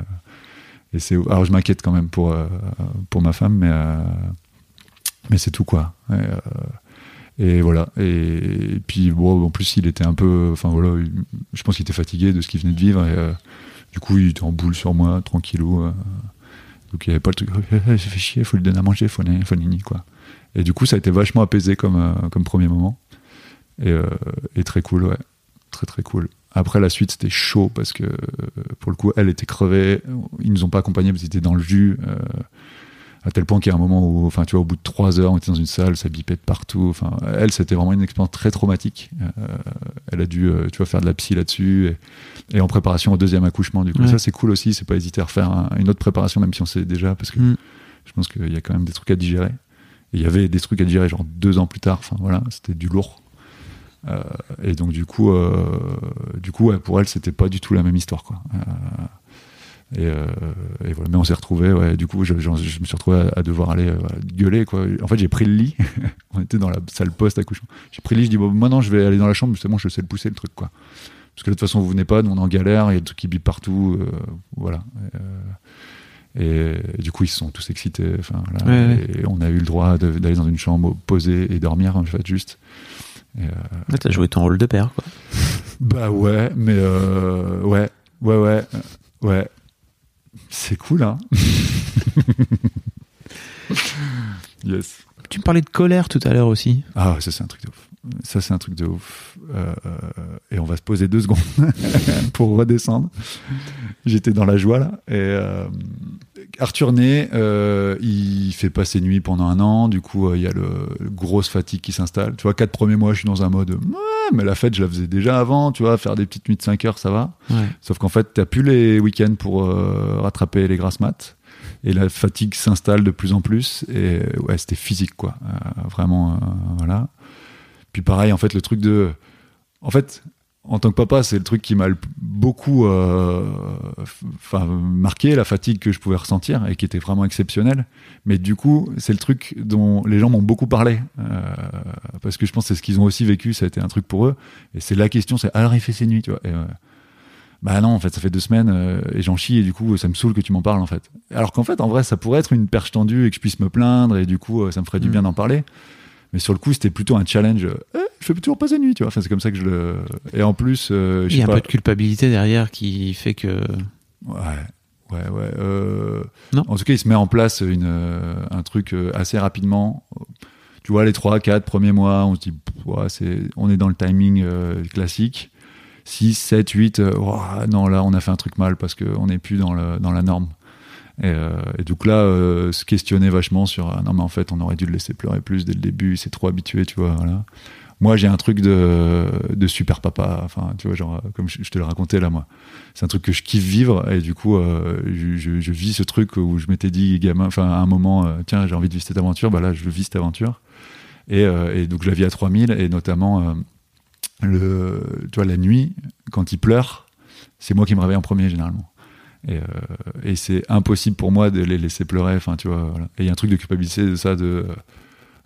alors je m'inquiète quand même pour euh, pour ma femme, mais euh, mais c'est tout quoi. Et, euh, voilà. Et, puis bon, en plus il était un peu, enfin voilà, il- je pense qu'il était fatigué de ce qu'il venait de vivre. Et, du coup, il était en boule sur moi, tranquillou. donc il n'y avait pas le truc, ça fait chier, faut lui donner à manger, faut faut nini quoi. Et du coup, ça a été vachement apaisé comme comme premier moment. Et très cool, ouais, très très cool. Après la suite, c'était chaud parce que euh, pour le coup, elle était crevée. Ils nous ont pas accompagnés parce qu'ils étaient dans le jus. euh, à tel point qu'il y a un moment où, enfin, tu vois, au bout de trois heures, on était dans une salle, ça bipait de partout. Enfin, elle, c'était vraiment une expérience très traumatique. Euh, elle a dû, euh, tu vois, faire de la psy là-dessus et, et en préparation au deuxième accouchement. Du coup, Ouais. ça, c'est cool aussi. C'est pas hésiter à refaire un- une autre préparation, même si on sait déjà, parce que Mm. je pense qu'il y a quand même des trucs à digérer. Et il y avait des trucs à digérer, genre deux ans plus tard. Enfin, voilà, c'était du lourd. Euh, et donc, du coup, euh, du coup, ouais, pour elle, c'était pas du tout la même histoire, quoi. Euh, Et, euh, et voilà. Mais on s'est retrouvé. Ouais, du coup, je, je- je me suis retrouvé à, à devoir aller euh, voilà, gueuler. Quoi. En fait, j'ai pris le lit. on était dans la salle poste accouchement. J'ai pris le lit. Je dis bon, maintenant, je vais aller dans la chambre. Bon, je sais le pousser le truc, quoi. Parce que de toute façon, vous venez pas. Nous, on est en galère. Il y a des trucs qui bipent partout. euh, voilà. Et, euh, et, du coup, ils se sont tous excités. Enfin, voilà. Ouais, ouais. Et on a eu le droit d'aller dans une chambre, poser et dormir, en fait, juste. Euh, Là, t'as joué ton rôle de père, quoi. bah ouais, mais euh, ouais, ouais, ouais, euh, ouais. C'est cool, hein. yes. Tu me parlais de colère tout à l'heure aussi. Ah, ça c'est un truc de ouf. Ça c'est un truc de ouf. Euh, euh, et on va se poser deux secondes pour redescendre. J'étais dans la joie là. Et euh, Arthur Ney, euh, il fait pas ses nuits pendant un an. Du coup, il y a le, le grosse fatigue qui s'installe. Tu vois, quatre premiers mois, je suis dans un mode. Ouais, mais la fête, je la faisais déjà avant. Tu vois, faire des petites nuits de 5 heures, ça va. Ouais. Sauf qu'en fait, t'as plus les week-ends pour rattraper les grasses maths. Et la fatigue s'installe de plus en plus. Et ouais, c'était physique, quoi. Euh, vraiment, euh, voilà. Puis pareil, en fait, le truc de. En fait, en tant que papa, c'est le truc qui m'a beaucoup euh, marqué, la fatigue que je pouvais ressentir et qui était vraiment exceptionnelle. Mais du coup, c'est le truc dont les gens m'ont beaucoup parlé. euh, parce que je pense que c'est ce qu'ils ont aussi vécu, ça a été un truc pour eux. Et c'est la question, c'est alors il fait ses nuits, tu vois. Et, euh, bah non, en fait, ça fait deux semaines euh, et j'en chie et du coup, ça me saoule que tu m'en parles en fait. Alors qu'en fait, en vrai, ça pourrait être une perche tendue et que je puisse me plaindre et du coup, ça me ferait du Mm. bien d'en parler. Mais sur le coup, c'était plutôt un challenge. Eh, je fais toujours pas ses nuits, tu vois. Enfin, c'est comme ça que je le. Et en plus, euh, Il y a un peu de culpabilité derrière qui fait que. Ouais, ouais, ouais. euh, Non. En tout cas, il se met en place une, euh, un truc euh, assez rapidement. Tu vois, les 3, 4 premiers mois, on se dit, pff, ouais, c'est, on est dans le timing euh, classique. 6, 7, 8, euh, ouah, non, là, on a fait un truc mal parce qu'on n'est plus dans, le, dans la norme. Et, euh, et donc là, euh, se questionner vachement sur, ah, non, mais en fait, on aurait dû le laisser pleurer plus dès le début, il s'est trop habitué, tu vois. Moi, j'ai un truc de, super papa, enfin, tu vois, genre, comme je, te le racontais là, moi. C'est un truc que je kiffe vivre et du coup euh, je, vis ce truc où je m'étais dit gamin enfin à un moment tiens j'ai envie de vivre cette aventure bah là je vis cette aventure. Et, donc je la vis à 3000 et notamment le tu vois la nuit quand il pleure c'est moi qui me réveille en premier généralement et, euh, et c'est impossible pour moi de les laisser pleurer enfin tu vois voilà. et il y a un truc de culpabilité de ça de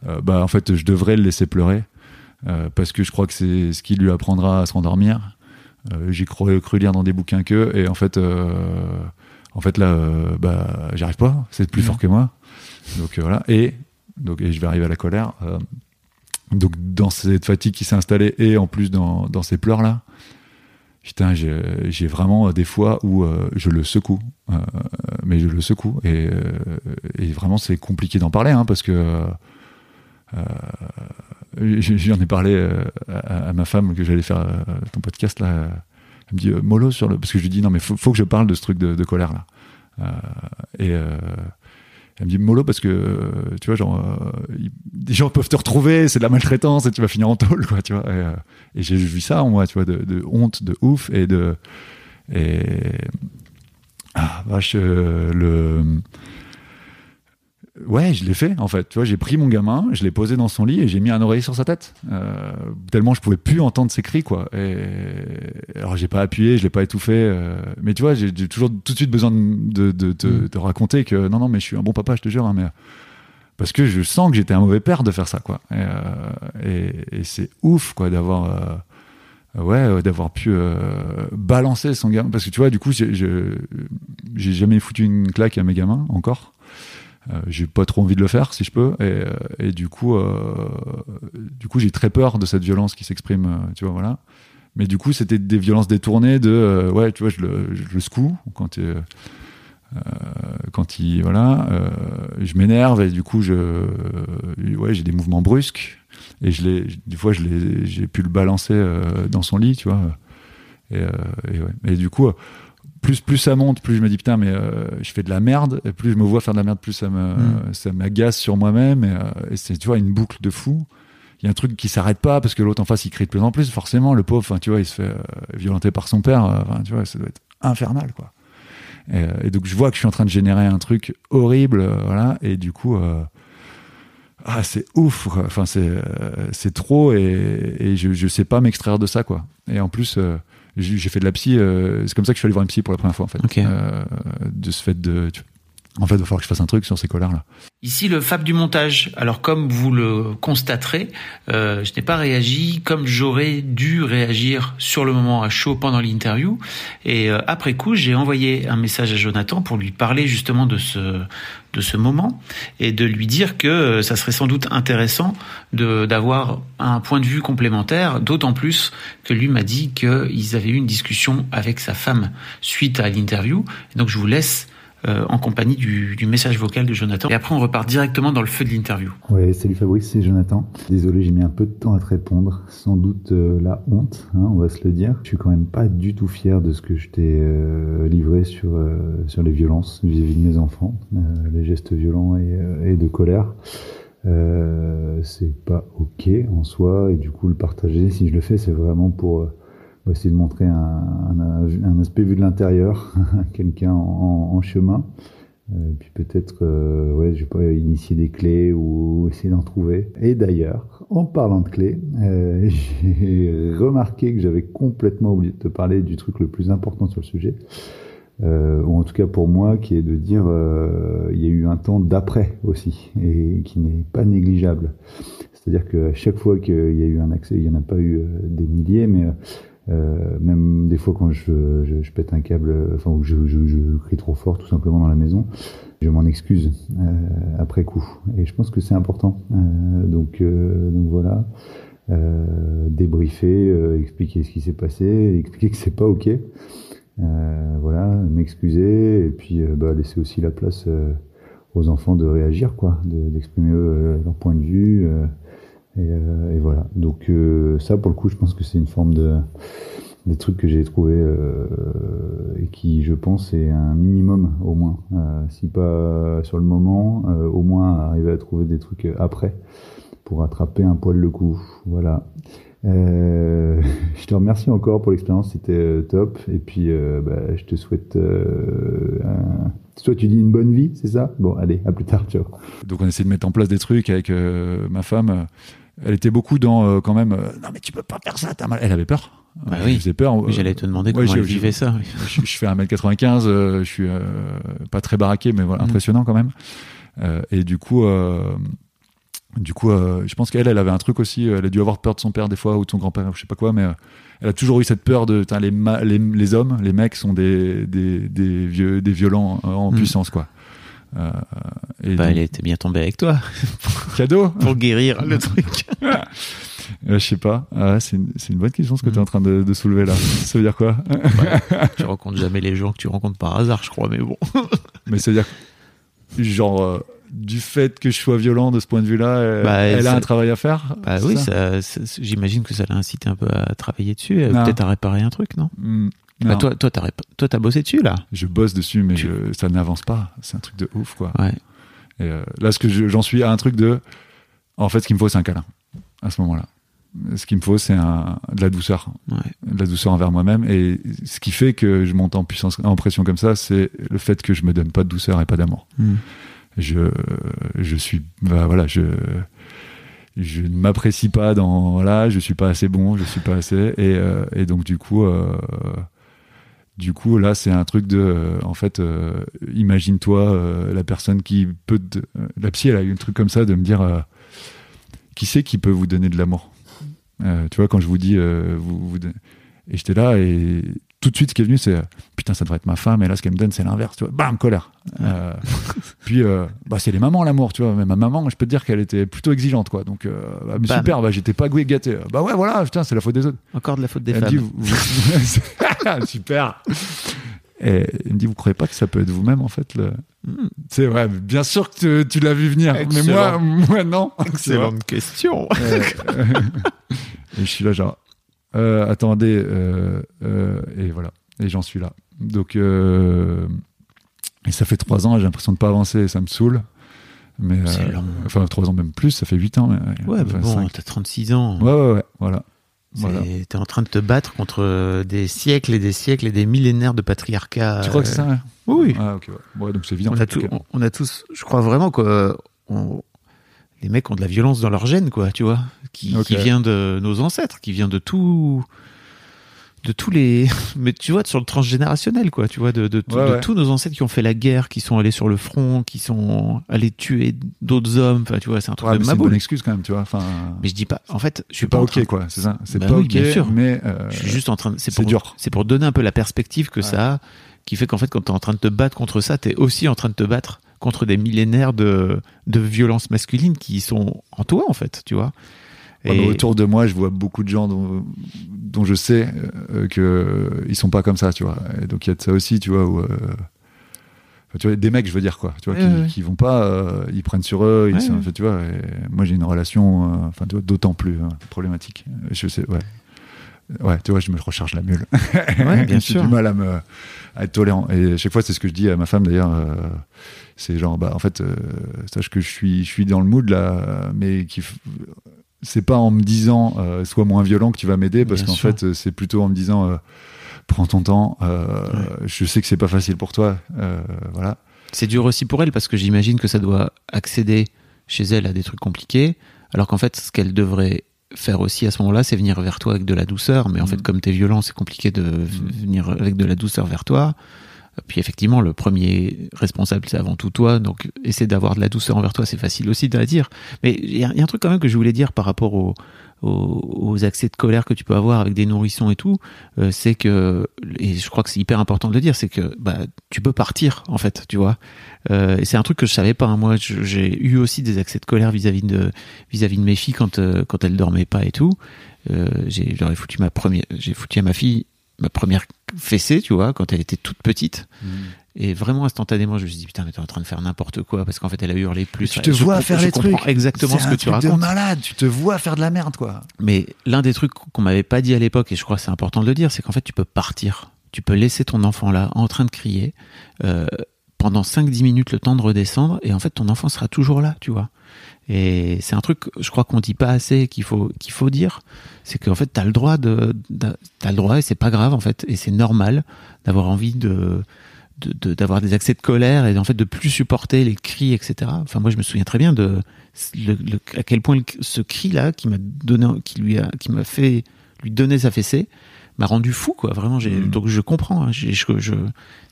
euh, bah en fait je devrais le laisser pleurer euh, parce que je crois que c'est ce qui lui apprendra à se rendormir euh, j'ai cru, cru lire dans des bouquins que et en fait euh, en fait là euh, bah j'y arrive pas c'est plus fort que moi. Donc euh, voilà. Et donc et je vais arriver à la colère euh, donc dans cette fatigue qui s'est installée et en plus dans, dans ces pleurs là putain j'ai vraiment des fois où euh, je le secoue. Euh, mais je le secoue. Et, euh, vraiment c'est compliqué d'en parler hein, parce que euh, j'en ai parlé euh, à, ma femme que j'allais faire euh, ton podcast là. Elle me dit euh, mollo sur le parce que je lui dis non mais faut, que je parle de ce truc de, de colère là. Euh, et euh, elle me dit mollo parce que euh, tu vois genre euh, des gens peuvent te retrouver c'est de la maltraitance et tu vas finir en tôle quoi tu vois. Et, euh, j'ai vu ça en moi tu vois de, honte de ouf et de et ah vache le Ouais, je l'ai fait en fait. Tu vois, j'ai pris mon gamin, je l'ai posé dans son lit et j'ai mis un oreiller sur sa tête. Euh, tellement je pouvais plus entendre ses cris quoi. Et alors j'ai pas appuyé, je l'ai pas étouffé. euh, mais tu vois, j'ai toujours tout de suite besoin de, de, de, te- Mm. te raconter que non non mais je suis un bon papa, je te jure. hein, mais parce que je sens que j'étais un mauvais père de faire ça quoi. Et, euh, et, et c'est ouf quoi d'avoir ouais d'avoir pu balancer son gamin parce que tu vois du coup j'ai jamais foutu une claque à mes gamins encore. Euh, j'ai pas trop envie de le faire si je peux et, euh, et du coup euh, du coup j'ai très peur de cette violence qui s'exprime euh, tu vois voilà mais du coup c'était des violences détournées de euh, ouais tu vois je le, je le secoue quand euh, euh, quand il voilà je m'énerve et du coup je ouais j'ai des mouvements brusques et je l'ai des fois je l'ai j'ai pu le balancer dans son lit tu vois et, et, ouais. et du coup plus plus ça monte, plus je me dis putain mais euh, je fais de la merde, et plus je me vois faire de la merde, plus ça me Mm. ça m'agace sur moi-même et, euh, et c'est tu vois une boucle de fou. Il y a un truc qui s'arrête pas parce que l'autre en face il crie de plus en plus forcément le pauvre, enfin tu vois il se fait euh, violenter par son père, tu vois ça doit être infernal quoi. Et, et donc je vois que je suis en train de générer un truc horrible, voilà et du coup ah c'est ouf, enfin c'est c'est trop et, et je je sais pas m'extraire de ça quoi. Et en plus j'ai fait de la psy. euh, c'est comme ça que je suis allé voir une psy pour la première fois en fait. Euh, de ce fait de, tu- en fait, il va falloir que je fasse un truc sur ces colères là. Ici le Fab du montage. Alors comme vous le constaterez, euh, je n'ai pas réagi comme j'aurais dû réagir sur le moment à chaud pendant l'interview. Et euh, après coup, j'ai envoyé un message à Jonathan pour lui parler justement de ce de ce moment et de lui dire que euh, ça serait sans doute intéressant d'avoir un point de vue complémentaire. D'autant plus que lui m'a dit qu'ils avaient eu une discussion avec sa femme suite à l'interview. Donc je vous laisse euh, en compagnie du, message vocal de Jonathan. Et après, on repart directement dans le feu de l'interview. Ouais, salut Fabrice, c'est Jonathan. Désolé, j'ai mis un peu de temps à te répondre. Sans doute euh, la honte, hein, on va se le dire. Je suis quand même pas du tout fier de ce que je t'ai euh, livré sur sur les violences vis-à-vis de mes enfants, les gestes violents et, et de colère. C'est pas ok en soi et du coup le partager, si je le fais, c'est vraiment pour essayer de montrer un, un, aspect vu de l'intérieur, quelqu'un en, chemin. Euh, puis peut-être, euh, ouais, je vais pas initier des clés ou essayer d'en trouver. Et d'ailleurs, en parlant de clés, euh, j'ai remarqué que j'avais complètement oublié de te parler du truc le plus important sur le sujet, ou en tout cas pour moi, qui est de dire, il y a eu un temps d'après aussi, et qui n'est pas négligeable. C'est-à-dire qu'à chaque fois qu'il y a eu un accès, il y en a pas eu des milliers, mais euh, même des fois quand je, je, je pète un câble, enfin ou je, je, je crie trop fort tout simplement dans la maison, je m'en excuse euh, après coup. Et je pense que c'est important. Euh, donc, euh, donc voilà, euh, débriefer, euh, expliquer ce qui s'est passé, expliquer que c'est pas ok. Voilà, m'excuser et puis bah, laisser aussi la place aux enfants de réagir, quoi, de- d'exprimer leur point de vue. Euh, et, voilà. Donc euh, ça, pour le coup, je pense que c'est une forme de des trucs que j'ai trouvé euh, et qui, je pense, est un minimum au moins. Si pas sur le moment, au moins arriver à trouver des trucs après pour attraper un poil le coup. Voilà. Je te remercie encore pour l'expérience, c'était top. Et puis, bah, je te souhaite. Un... Toi, tu dis une bonne vie, c'est ça? Bon, allez, à plus tard, ciao. Donc on essaie de mettre en place des trucs avec ma femme. Elle était beaucoup dans euh, quand même. euh, non mais tu peux pas faire ça, t'as mal. Elle avait peur. Bah oui. Faisait peur. J'allais te demander Ouais, comment j'ai- elle vivait ça. oui. je, je fais 1m95, euh, je suis pas très baraqué, mais voilà, Mm. impressionnant quand même. Et du coup, du coup, euh, je pense qu'elle, elle avait un truc aussi. Elle a dû avoir peur de son père des fois ou de son grand-père, je sais pas quoi, mais euh, elle a toujours eu cette peur de les, ma- les, les hommes, les mecs sont des des, des vieux, des violents euh, en Mm. puissance quoi. Euh, et Bah, donc, elle était bien tombée avec toi cadeau. pour guérir le truc. Euh, je sais pas. Ah ouais, c'est une, bonne question ce que tu es Mm. en train de, de soulever là. Ça veut dire quoi? Tu rencontres jamais les gens que tu rencontres par hasard, je crois, mais bon. Mais ça veut dire que, genre, euh, du fait que je sois violent de ce point de vue-là, elle, Bah, elle ça- a un travail à faire Bah oui, ça? ça, ça- j'imagine que ça l'a incité un peu à travailler dessus, euh, peut-être à réparer un truc, non, Mm, Bah. Toi, toi, t'as toi, t'as bossé dessus là. Je bosse dessus, mais Tu- je- ça n'avance pas. C'est un truc de ouf, quoi. Ouais. Et euh, là, ce que je- j'en suis à un truc de. En fait, ce qu'il me faut, c'est un câlin. À ce moment-là. Ce qu'il me faut, c'est de la douceur. Ouais. De la douceur envers moi-même. Et ce qui fait que je monte en puissance, en pression comme ça, c'est le fait que je me donne pas de douceur et pas d'amour. Hmm. je je suis bah, voilà je je ne m'apprécie pas dans voilà je suis pas assez bon je suis pas assez et, euh, et donc du coup euh, du coup là c'est un truc de euh, en fait euh, imagine-toi euh, la personne qui peut la psy elle a eu un truc comme ça de me dire qui c'est qui peut vous donner de l'amour? Tu vois quand je vous dis vous, vous et j'étais là et tout de suite ce qui est venu c'est euh, putain ça devrait être ma femme et là ce qu'elle me donne c'est l'inverse tu vois. Bam colère. Euh, puis euh, bah c'est les mamans l'amour tu vois. Mais ma maman je peux te dire qu'elle était plutôt exigeante quoi. Donc euh, bah, mais super bah j'étais pas gâté bah ouais voilà putain c'est la faute des autres. Encore de la faute des elle me femmes. dit, vous- vous- super. Et elle me dit vous croyez pas que ça peut être vous-même en fait le... Hmm. c'est vrai bien sûr que tu, tu l'as vu venir. Mais moi moi non. Excellente question. euh, et je suis là genre euh, attendez euh, euh, et voilà. Et j'en suis là. Donc et ça fait trois ans j'ai l'impression de pas avancer. Et ça me saoule. Mais enfin trois ans même plus ça fait huit ans mais, Ouais, enfin, mais bon, t'as 36 ans. ouais ouais ouais voilà. Voilà. T'es en train de te battre contre des siècles et des siècles et des millénaires de patriarcat. tu crois que c'est ça ouais Oui. ah ok ouais. Ouais, donc c'est évident. On, a tout- on, on a tous, je crois vraiment que les mecs ont de la violence dans leur gène, quoi, tu vois, qui, qui vient de nos ancêtres, qui vient de tout, de tous les, mais tu vois, sur le transgénérationnel, quoi, tu vois, de, de, Ouais, de ouais. tous nos ancêtres qui ont fait la guerre, qui sont allés sur le front, qui sont allés tuer d'autres hommes, enfin, tu vois, c'est un truc Ouais, de c'est maboule. bonne excuse quand même, tu vois. Enfin, Mais je dis pas, en fait, je suis c'est pas ok, quoi. C'est ça. C'est Bah pas oui, ok, bien sûr. mais euh, Je suis juste en train de, c'est c'est pour, dur. c'est pour donner un peu la perspective que ça a, qui fait qu'en fait, quand t'es en train de te battre contre ça, t'es aussi en train de te battre contre des millénaires de, de violences masculines qui sont en toi, en fait, tu vois. Ouais, mais autour de moi, je vois beaucoup de gens dont, dont je sais euh, que euh, ils sont pas comme ça, tu vois. Et donc il y a de ça aussi, tu vois, où, euh, tu vois, des mecs, je veux dire quoi, tu vois, qui, ouais, qui vont pas, ils prennent sur eux, ils Ouais, sont, tu vois. et moi, j'ai une relation, enfin, tu vois, d'autant plus euh, problématique. Je sais, ouais. Ouais, tu vois, je me recharge la mule. Ouais, bien J'ai sûr. du mal à me à être tolérant. Et à chaque fois, c'est ce que je dis à ma femme d'ailleurs. euh, c'est genre, bah, en fait, euh, sache que je suis, je suis dans le mood là, mais qui, c'est pas en me disant, euh, sois moins violent que tu vas m'aider, parce qu'en fait, c'est plutôt en me disant, prends ton temps. Je sais que c'est pas facile pour toi, voilà. C'est dur aussi pour elle parce que j'imagine que ça doit accéder chez elle à des trucs compliqués, alors qu'en fait, ce qu'elle devrait faire aussi à ce moment-là, c'est venir vers toi avec de la douceur. Mais en Mm. fait, comme t'es violent, c'est compliqué de v- venir avec de la douceur vers toi. Puis effectivement, le premier responsable, c'est avant tout toi. Donc, essayer d'avoir de la douceur envers toi, c'est facile aussi de la dire. Mais il y, a il y a un truc quand même que je voulais dire par rapport au- aux, aux accès de colère que tu peux avoir avec des nourrissons et tout. euh, c'est que, et je crois que c'est hyper important de le dire, c'est que bah, tu peux partir, en fait, tu vois. Euh, et c'est un truc que je savais pas. hein. Moi, j'ai eu aussi des accès de colère vis-à-vis de vis-à-vis de mes filles quand euh, quand elles dormaient pas et tout. Euh, j'ai j'aurais foutu ma première, j'ai foutu à ma fille ma première fessée, tu vois, quand elle était toute petite. Et vraiment instantanément, je me suis dit putain, mais t'es en train de faire n'importe quoi parce qu'en fait, elle a hurlé plus. tu te Je vois faire les trucs. exactement ce que tu de racontes. malade. Tu te vois faire de la merde, quoi. Mais l'un des trucs qu'on m'avait pas dit à l'époque, et je crois c'est important de le dire, c'est qu'en fait, tu peux partir. Tu peux laisser ton enfant là, en train de crier, euh, pendant 5-10 minutes, le temps de redescendre, et en fait, ton enfant sera toujours là, tu vois. Et c'est un truc, je crois qu'on dit pas assez, qu'il faut, qu'il faut dire, c'est qu'en fait, t'as le droit de, de- t'as le droit, et c'est pas grave, en fait, et c'est normal d'avoir envie de, de- de- d'avoir des accès de colère et en fait de plus supporter les cris etc enfin moi je me souviens très bien de le- le- à quel point le- ce cri là qui m'a donné qui lui a qui m'a fait lui donner sa fessée m'a rendu fou quoi vraiment j'ai Mm. donc je comprends hein, je, je-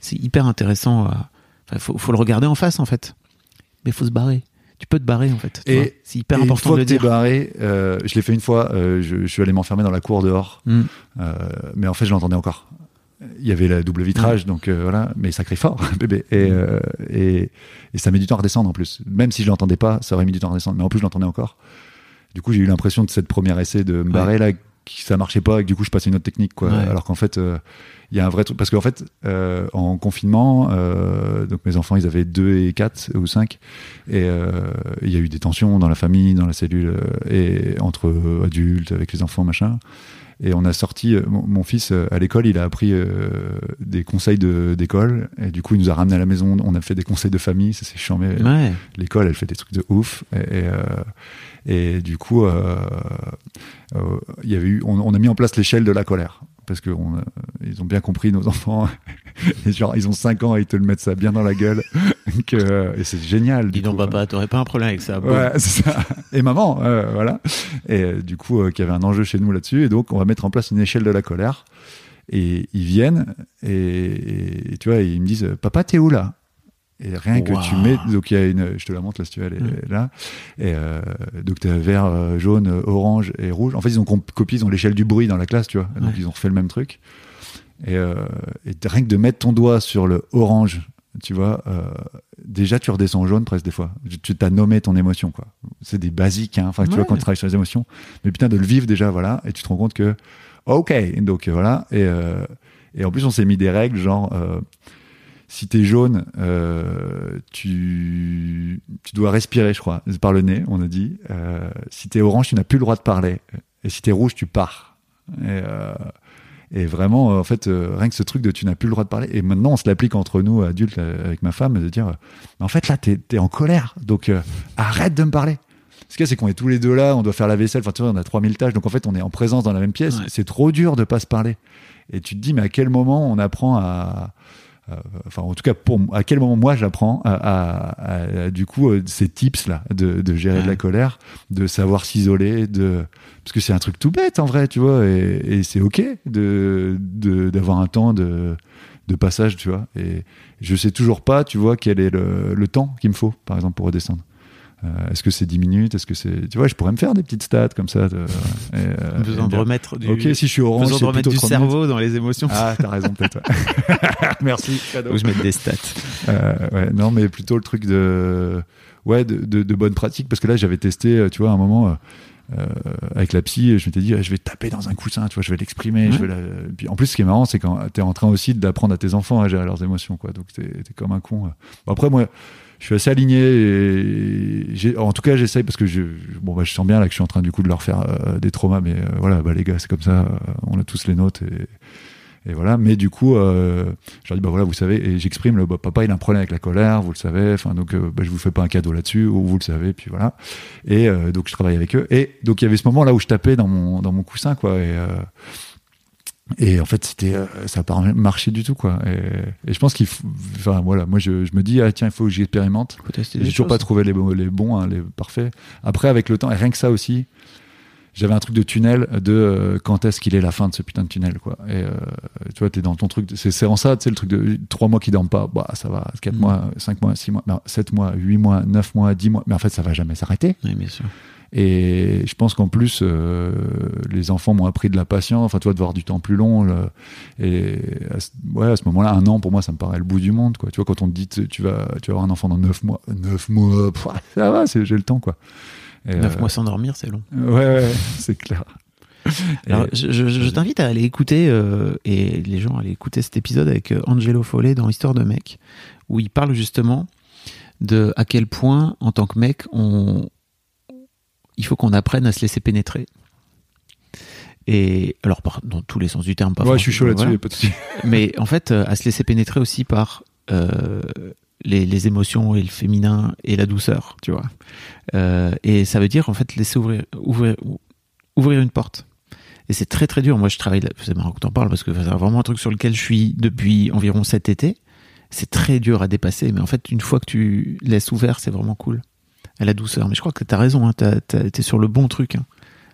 c'est hyper intéressant enfin, faut, faut le regarder en face en fait mais faut se barrer tu peux te barrer en fait Et- c'est hyper Et une important fois de le que t'es dire barré, euh, je l'ai fait une fois. euh, je, je suis allé m'enfermer dans la cour dehors, Mm. Euh, mais en fait, je l'entendais encore. Il y avait la double vitrage, donc euh, voilà, mais ça crie fort, bébé. Et, euh, et, et ça met du temps à redescendre en plus. Même si je l'entendais pas, ça aurait mis du temps à redescendre. Mais en plus, je l'entendais encore. Du coup, j'ai eu l'impression de cette première essai de me barrer là, qui ça marchait pas, et que du coup, je passais une autre technique, quoi. Ouais. Alors qu'en fait, euh, il y a un vrai truc. Parce qu'en fait, euh, en confinement, donc mes enfants, ils avaient 2 et 4 ou 5. Et il y a eu des tensions dans la famille, dans la cellule, et entre adultes, avec les enfants, machin. Et on a sorti, euh, mon, mon fils euh, à l'école, il a appris euh, des conseils de- d'école, et du coup il nous a ramené à la maison, on a fait des conseils de famille, ça s'est charmé. ouais. L'école, elle fait des trucs de ouf, et, et, euh, et du coup, il y avait eu, on, on a mis en place l'échelle de la colère, parce que on, a- ils ont bien compris nos enfants, et genre ils ont 5 ans et ils te le mettent ça bien dans la gueule, que, et c'est génial. dis donc coup. papa t'aurais pas un problème avec ça. Ouais, c'est ça. Et maman, euh, voilà. Et euh, du coup, euh, qu'il y avait un enjeu chez nous là-dessus. Et donc, on va mettre en place une échelle de la colère. Et ils viennent et, et tu vois, ils me disent, Papa, t'es où là? Et rien que tu mets, donc il y a une, je te la montre là si tu veux, elle est Mm. là. Et euh, donc t'as vert, euh, jaune, euh, orange et rouge. En fait, ils ont copié, ils ont l'échelle du bruit dans la classe, tu vois. Donc Ouais. ils ont refait le même truc. Et, euh, et rien que de mettre ton doigt sur le orange, tu vois, euh, déjà tu redescends au jaune presque des fois. Tu- Tu t'as nommé ton émotion, quoi. C'est des basiques, hein. Enfin, tu vois, quand tu travailles sur les émotions. Mais putain, de le vivre déjà, voilà. Et tu te rends compte que, ok, donc voilà. Et, euh, et en plus, on s'est mis des règles, genre, si t'es jaune, euh, tu, tu dois respirer, je crois, par le nez, on a dit. Euh, si t'es orange, tu n'as plus le droit de parler. Et si t'es rouge, tu pars. Et, euh, et vraiment, en fait, rien que ce truc de tu n'as plus le droit de parler. Et maintenant, on se l'applique entre nous, adultes, avec ma femme, de dire, mais en fait, là, t'es es en colère. Donc, arrête de me parler. Ce qu'il y a, c'est qu'on est tous les deux là, on doit faire la vaisselle, enfin, tu vois, on a 3000 tâches. Donc, en fait, on est en présence dans la même pièce. Ouais. C'est trop dur de pas se parler. Et tu te dis, mais à quel moment on apprend à, enfin en tout cas pour à quel moment moi j'apprends à, à- à- du coup euh, ces tips là de, de gérer de la colère de savoir s'isoler de parce que c'est un truc tout bête en vrai tu vois et, et c'est ok de de- d'avoir un temps de de passage tu vois et je sais toujours pas tu vois quel est le, le temps qu'il me faut par exemple pour redescendre Euh, est-ce que c'est 10 minutes? Est-ce que c'est tu vois je pourrais me faire des petites stats comme ça de, et, euh, besoin et de dire, remettre du, ok si je suis orange besoin de remettre du 30 minutes. cerveau dans les émotions. ah t'as raison peut-être merci que je mette des stats. Euh, ouais, non, mais plutôt le truc de, ouais, de, de, de bonne pratique, parce que là, j'avais testé, euh, tu vois, à un moment. euh, euh, avec la psy, je m'étais dit, ah, je vais taper dans un coussin, tu vois, je vais l'exprimer. la- Puis en plus, ce qui est marrant, c'est quand t'es en train aussi d'apprendre à tes enfants à gérer leurs émotions, quoi. Donc t'es t'es comme un con. euh. Bon, après, moi, je suis assez aligné. Et en tout cas, j'essaye parce que je, bon, bah, je sens bien là que je suis en train du coup de leur faire euh, des traumas, mais euh, voilà, bah, les gars, c'est comme ça. euh, on a tous les nôtres et. Et voilà, mais du coup, euh, je leur dis, bah voilà, vous savez, et j'exprime, le bah, papa, il a un problème avec la colère, vous le savez, enfin, donc, euh, bah, je vous fais pas un cadeau là-dessus, ou vous le savez, puis voilà. Et donc, je travaille avec eux. Et donc, il y avait ce moment là où je tapais dans mon, dans mon coussin, quoi, et, et en fait, c'était, euh, ça n'a pas marché du tout, quoi. Et, et je pense qu'il faut, enfin, voilà, moi, je, je me dis, ah, tiens, il faut que j'expérimente. J'ai toujours choses. pas trouvé les, bons- les bons, hein, les parfaits. Après, avec le temps, et rien que ça aussi, j'avais un truc de tunnel de euh, quand est-ce qu'il est la fin de ce putain de tunnel, quoi. Et euh, tu vois, t'es dans ton truc, c'est en ça, tu sais, le truc de trois mois qui dorment pas, bah ça va, quatre Mm. mois, cinq mois, six mois, non, sept mois, huit mois, neuf mois, dix mois, mais en fait, ça va jamais s'arrêter. Oui, bien sûr. Et je pense qu'en plus, euh, les enfants m'ont appris de la patience, enfin, tu vois, de voir du temps plus long. et à ce, ouais, à ce moment-là, un an, pour moi, ça me paraît le bout du monde, quoi. Tu vois, quand on te dit, tu vas, tu vas avoir un enfant dans neuf mois, neuf mois, pff, ça va, j'ai le temps, quoi. Et, Neuf euh, mois sans dormir, c'est long. Ouais, ouais, c'est clair. Alors, je, je- je t'invite à aller écouter, euh, et les gens à aller écouter cet épisode avec Angelo Follet dans Histoire de mec, où il parle justement de à quel point, en tant que mec, on, il faut qu'on apprenne à se laisser pénétrer. Et alors, par- dans tous les sens du terme, pas ouais, je suis chaud là-dessus, voilà. pas de souci. Mais en fait, euh, à se laisser pénétrer aussi par euh, les, les émotions et le féminin et la douceur, tu vois. Euh, et ça veut dire, en fait, laisser ouvrir, ouvrir, ouvrir une porte. Et c'est très très dur. Moi, je travaille, là- c'est marrant que t'en parles parce que c'est vraiment un truc sur lequel je suis depuis environ cet été. C'est très dur à dépasser, mais en fait, une fois que tu laisses ouvert, c'est vraiment cool. À la douceur. Mais je crois que t'as raison, hein, t'as- t'es sur le bon truc. hein.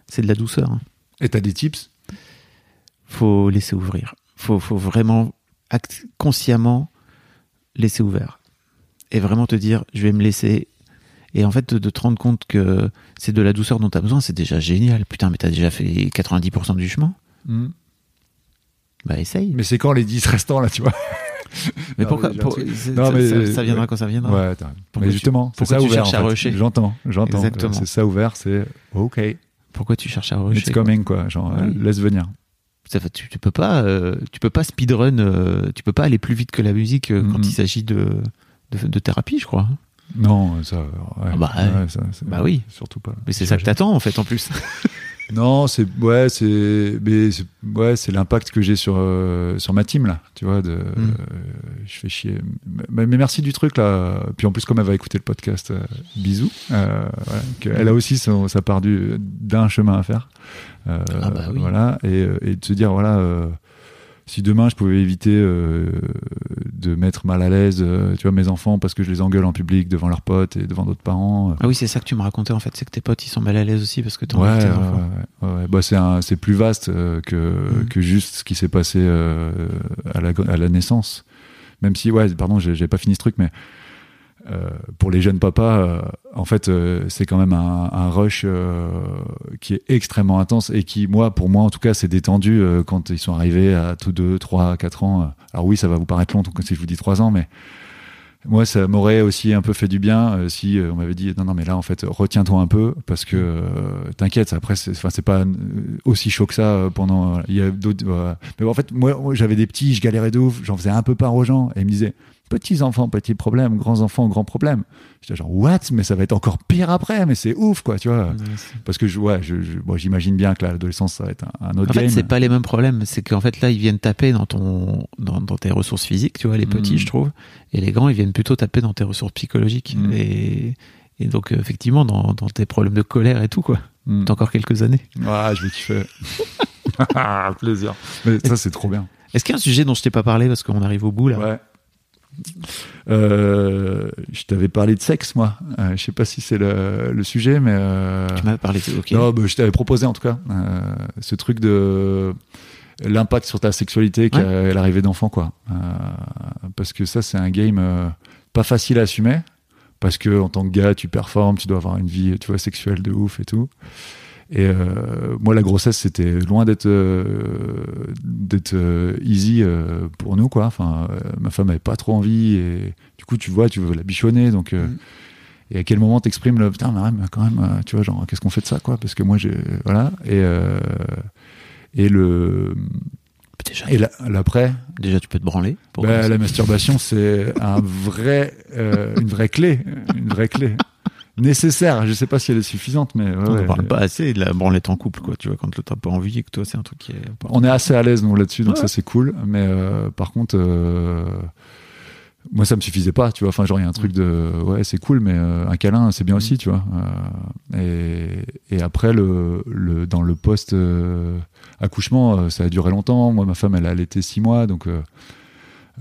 C'est de la douceur. hein Et t'as des tips? Faut laisser ouvrir. Faut, faut vraiment act- consciemment laisser ouvert. Et vraiment te dire, je vais me laisser. Et en fait, de, de te rendre compte que c'est de la douceur dont tu as besoin, c'est déjà génial. Putain, mais t'as déjà fait 90% du chemin. Bah, essaye. Mais c'est quand les 10 restants, là, tu vois? Mais Non, pourquoi mais pour- Non, ça, mais- ça- ça viendra quand ça viendra. Ouais, Pourquoi mais justement, c'est pourquoi ça tu ouvert. cherches en à fait. rusher J'entends, j'entends. Exactement. C'est ça ouvert, c'est OK. Pourquoi tu cherches à rusher It's coming, quoi. Genre, euh, laisse venir. Ça fait- tu, tu peux pas, euh, tu peux pas speedrun, euh, tu peux pas aller plus vite que la musique euh, quand Mhm. il s'agit de, de, de thérapie, je crois. Non, ça. Ouais, Ah bah, ouais, ça, Bah oui. Surtout pas. Mais c'est ça que t'attends en fait en plus. Non, c'est ouais, c'est ouais, c'est l'impact que j'ai sur euh, sur ma team là, tu vois. De, Mm. euh, je fais chier. Mais, mais merci du truc là. Puis en plus, comme elle va écouter le podcast, euh, bisous. Euh, voilà, elle a aussi son, sa part du d'un chemin à faire. Euh, Ah bah oui. Voilà, et, euh, et de se dire voilà. Si demain je pouvais éviter euh, de mettre mal à l'aise, euh, tu vois, mes enfants parce que je les engueule en public devant leurs potes et devant d'autres parents, euh, Ah oui, c'est ça que tu me racontais en fait, c'est que tes potes ils sont mal à l'aise aussi parce que t'en Ouais, tes enfants. ouais, ouais. Bah, c'est c'est plus vaste que, Mhm. que juste ce qui s'est passé à, la, à la naissance. Même si, ouais, pardon, j'ai j'ai pas fini ce truc, mais euh, pour les jeunes papas, euh, en fait, euh, c'est quand même un, rush qui est extrêmement intense et qui, moi, pour moi en tout cas, s'est détendu quand ils sont arrivés à tous deux, trois, quatre ans. Alors oui, ça va vous paraître long si je vous dis trois ans, mais moi, ça m'aurait aussi un peu fait du bien si on m'avait dit non, non, mais là, en fait, retiens-toi un peu parce que t'inquiète. Après, c'est, c'est pas aussi chaud que ça. pendant, il y a d'autres. Mais en fait, moi, j'avais des petits, je galérais de ouf. J'en faisais un peu part aux gens et ils me disaient petits enfants, petits problèmes, grands enfants, grands problèmes. J'étais genre what? Mais ça va être encore pire après. Mais c'est ouf, quoi, tu vois. Parce que je, ouais, je, je- bon, j'imagine bien que l'adolescence, ça va être un, un autre En fait, c'est pas les mêmes problèmes. C'est qu'en fait, là, ils viennent taper dans ton, dans, dans tes ressources physiques, tu vois, les petits, Mhm. je trouve. Et les grands, ils viennent plutôt taper dans tes ressources psychologiques. Mhm. Et, et donc, euh, effectivement, dans, dans tes problèmes de colère et tout, quoi. Mm. T'as encore quelques années. Ah, je vais kiffer. Plaisir. Mais ça, c'est trop bien. Est-ce qu'il y a un sujet dont je t'ai pas parlé parce qu'on arrive au bout, là? Ouais. Euh, je t'avais parlé de sexe, moi. Euh, je sais pas si c'est le, le sujet, mais. euh, Tu m'avais parlé de. Ok. Non, bah, je t'avais proposé en tout cas ce truc de l'impact sur ta sexualité qu'à Ouais. l'arrivée d'enfant, quoi. Parce que ça, c'est un game pas facile à assumer. Parce que en tant que gars, tu performes, tu dois avoir une vie, tu vois, sexuelle de ouf et tout. Et euh, moi, la grossesse, c'était loin d'être euh, d'être euh, easy euh, pour nous, quoi. Enfin, euh, ma femme avait pas trop envie, et du coup, tu vois, tu veux la bichonner, donc. euh, Mhm. Et à quel moment t'exprimes le putain, mais quand même, tu vois, genre, qu'est-ce qu'on fait de ça, quoi? Parce que moi, j'ai. Voilà. Et, euh, et le. Déjà, Et la- l'après, déjà, tu peux te branler. pour bah, la masturbation, c'est un vrai, euh, une vraie clé. Une vraie clé. Nécessaire. Je sais pas si elle est suffisante, mais. ouais, On ne parle pas assez de la branlette en couple, quoi. Tu vois, quand l'autre n'a pas envie et que toi, c'est un truc qui est. On est assez à l'aise nous là-dessus, donc Ouais. ça c'est cool. Mais euh, par contre, euh, moi ça me suffisait pas, tu vois. Enfin, genre il y a un truc de ouais, c'est cool, mais euh, un câlin c'est bien aussi, tu vois. Et, et après le, le dans le post accouchement, ça a duré longtemps. Moi, ma femme, elle a allaité six mois, donc.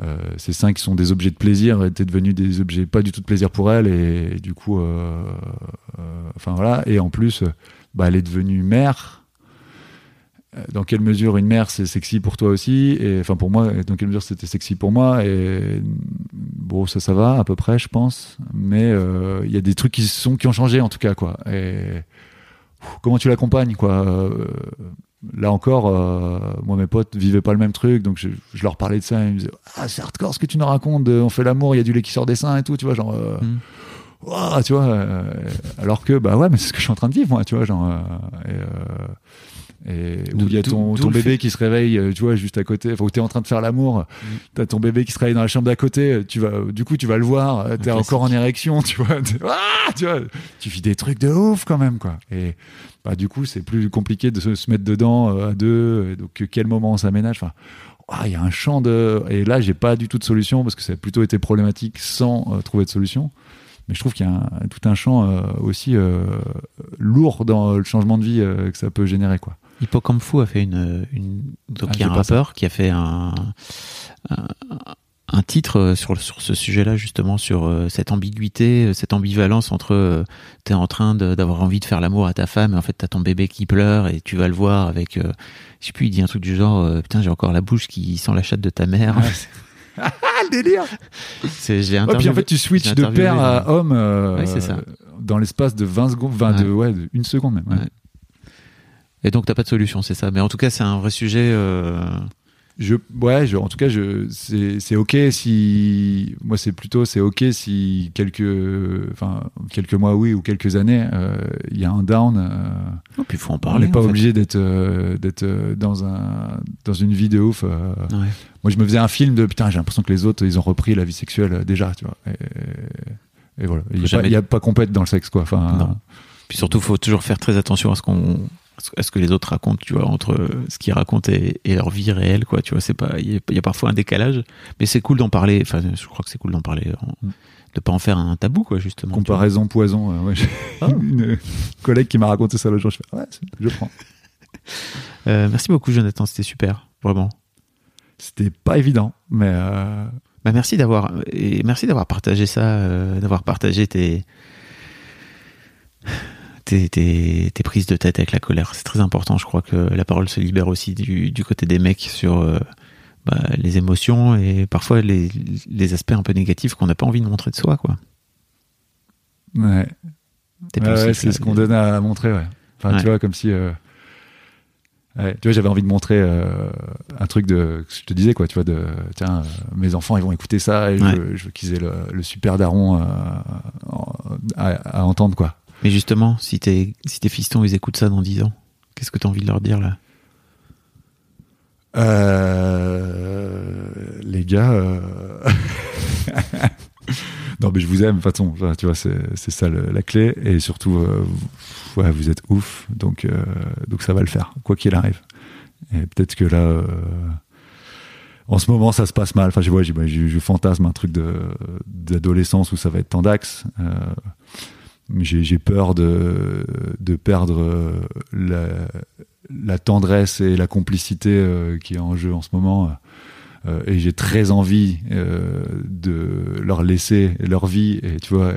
Euh, ces seins qui sont des objets de plaisir étaient devenus des objets pas du tout de plaisir pour elle et, du coup euh, euh, enfin voilà. Et en plus bah, elle est devenue mère. Dans quelle mesure une mère c'est sexy pour toi aussi et enfin pour moi dans quelle mesure c'était sexy pour moi et bon ça ça va à peu près je pense. Mais il y a des trucs qui sont qui ont changé en tout cas quoi. Et comment tu l'accompagnes quoi là encore euh, moi mes potes vivaient pas le même truc donc je, je leur parlais de ça et ils me disaient ah c'est hardcore ce que tu nous racontes de, on fait l'amour il y a du lait qui sort des seins et tout tu vois genre euh, Mm. Ouah, tu vois euh, alors que bah ouais mais c'est ce que je suis en train de vivre moi tu vois genre et, et où il y a ton, bébé fait- qui se réveille tu vois juste à côté enfin où t'es en train de faire l'amour t'as ton bébé qui se réveille dans la chambre d'à côté tu vas du coup tu vas le voir t'es encore en érection tu vois ah, tu vois tu vis des trucs de ouf quand même quoi et bah du coup c'est plus compliqué de se, se mettre dedans euh, à deux donc quel moment on s'aménage enfin ah, il y a un champ de et là j'ai pas du tout de solution parce que ça a plutôt été problématique sans euh, trouver de solution mais je trouve qu'il y a un- tout un champ euh, aussi lourd dans le changement de vie que ça peut générer quoi Hippocampe Fou a fait une, une donc Ah, il y a un ça. rappeur qui a fait un, un, un titre euh, sur sur ce sujet-là justement sur euh, cette ambiguïté, euh, cette ambivalence entre t'es en train d'avoir envie de faire l'amour à ta femme et en fait t'as ton bébé qui pleure et tu vas le voir avec euh, je sais plus il dit un truc du genre euh, putain j'ai encore la bouche qui sent la chatte de ta mère. ah le délire j'ai Ouais, puis en interviewé- fait tu switches de interviewé, père à homme euh, Ouais, ça. dans l'espace de 20 secondes 20 de Ouais. ouais de une seconde même ouais. Ouais. Et donc t'as pas de solution, c'est ça. Mais en tout cas c'est un vrai sujet. Je, ouais, je, en tout cas, je, c'est, ok si, moi, c'est plutôt, c'est ok si quelques, enfin, quelques mois, oui, ou quelques années, euh, il y a un down. euh, oh, puis faut en on parler. n'est pas obligé d'être, euh, d'être euh, dans un, dans une vie de ouf. Ouais. Moi, je me faisais un film de putain, j'ai l'impression que les autres, ils ont repris la vie sexuelle déjà, tu vois. Et, et voilà. Il n'y a, Jamais- pas- a compète dans le sexe, quoi. Enfin. Puis surtout, faut toujours faire très attention à ce qu'on, à ce que les autres racontent, tu vois, entre ce qu'ils racontent et, et leur vie réelle, quoi. Tu vois, c'est pas, il y, a- il y a parfois un décalage, mais c'est cool d'en parler. Enfin, je crois que c'est cool d'en parler, en- Mm. de pas en faire un tabou, quoi, justement. comparaison poison. euh, ouais, Ah. une collègue qui m'a raconté ça l'autre jour. Je fais, ouais, je prends. Euh, merci beaucoup, Jonathan. C'était super, vraiment. C'était pas évident, mais euh, Bah, merci d'avoir et merci d'avoir partagé ça, euh, d'avoir partagé tes, tes, tes, tes prises de tête avec la colère. C'est très important. Je crois que la parole se libère aussi du, du côté des mecs sur euh, bah, les émotions et parfois les, les aspects un peu négatifs qu'on n'a pas envie de montrer de soi. Quoi. ouais. C'est ce qu'on donne à montrer, ouais. Enfin, tu vois, comme si. euh, ouais, tu vois, j'avais envie de montrer euh, un truc de. Je te disais, quoi, tu vois, de. Tiens, euh, mes enfants, ils vont écouter ça et je, Ouais. veux- je veux qu'ils aient le, le super daron euh, à entendre, quoi. Mais justement, si, tes si tes fistons ils écoutent ça dans 10 ans, qu'est-ce que tu as envie de leur dire là? Euh, les gars. euh, non, mais je vous aime, de toute façon. Tu vois, c'est ça la clé. Et surtout, euh, vous, êtes ouf. Donc, donc ça va le faire, quoi qu'il arrive. Et peut-être que là. en ce moment, ça se passe mal. Enfin, je vois, je, fantasme un truc d'adolescence où ça va être tendax. J'ai peur de, de perdre euh, la, tendresse et la complicité euh, qui est en jeu en ce moment euh, et j'ai très envie de leur laisser leur vie et tu vois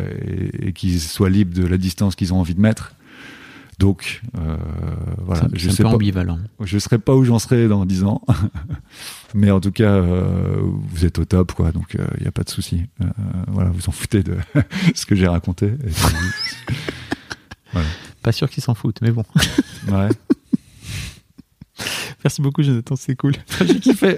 et qu'ils soient libres de la distance qu'ils ont envie de mettre. Donc euh, voilà, je sais pas, ambivalent. je serai pas où j'en serai dans 10 ans, mais en tout cas euh, vous êtes au top quoi, donc il n'y a pas de souci. Euh, voilà, vous en foutez de ce que j'ai raconté. Et puis, Pas sûr qu'ils s'en foutent, mais bon. ouais. Merci beaucoup, Jonathan, c'est cool. J'ai kiffé.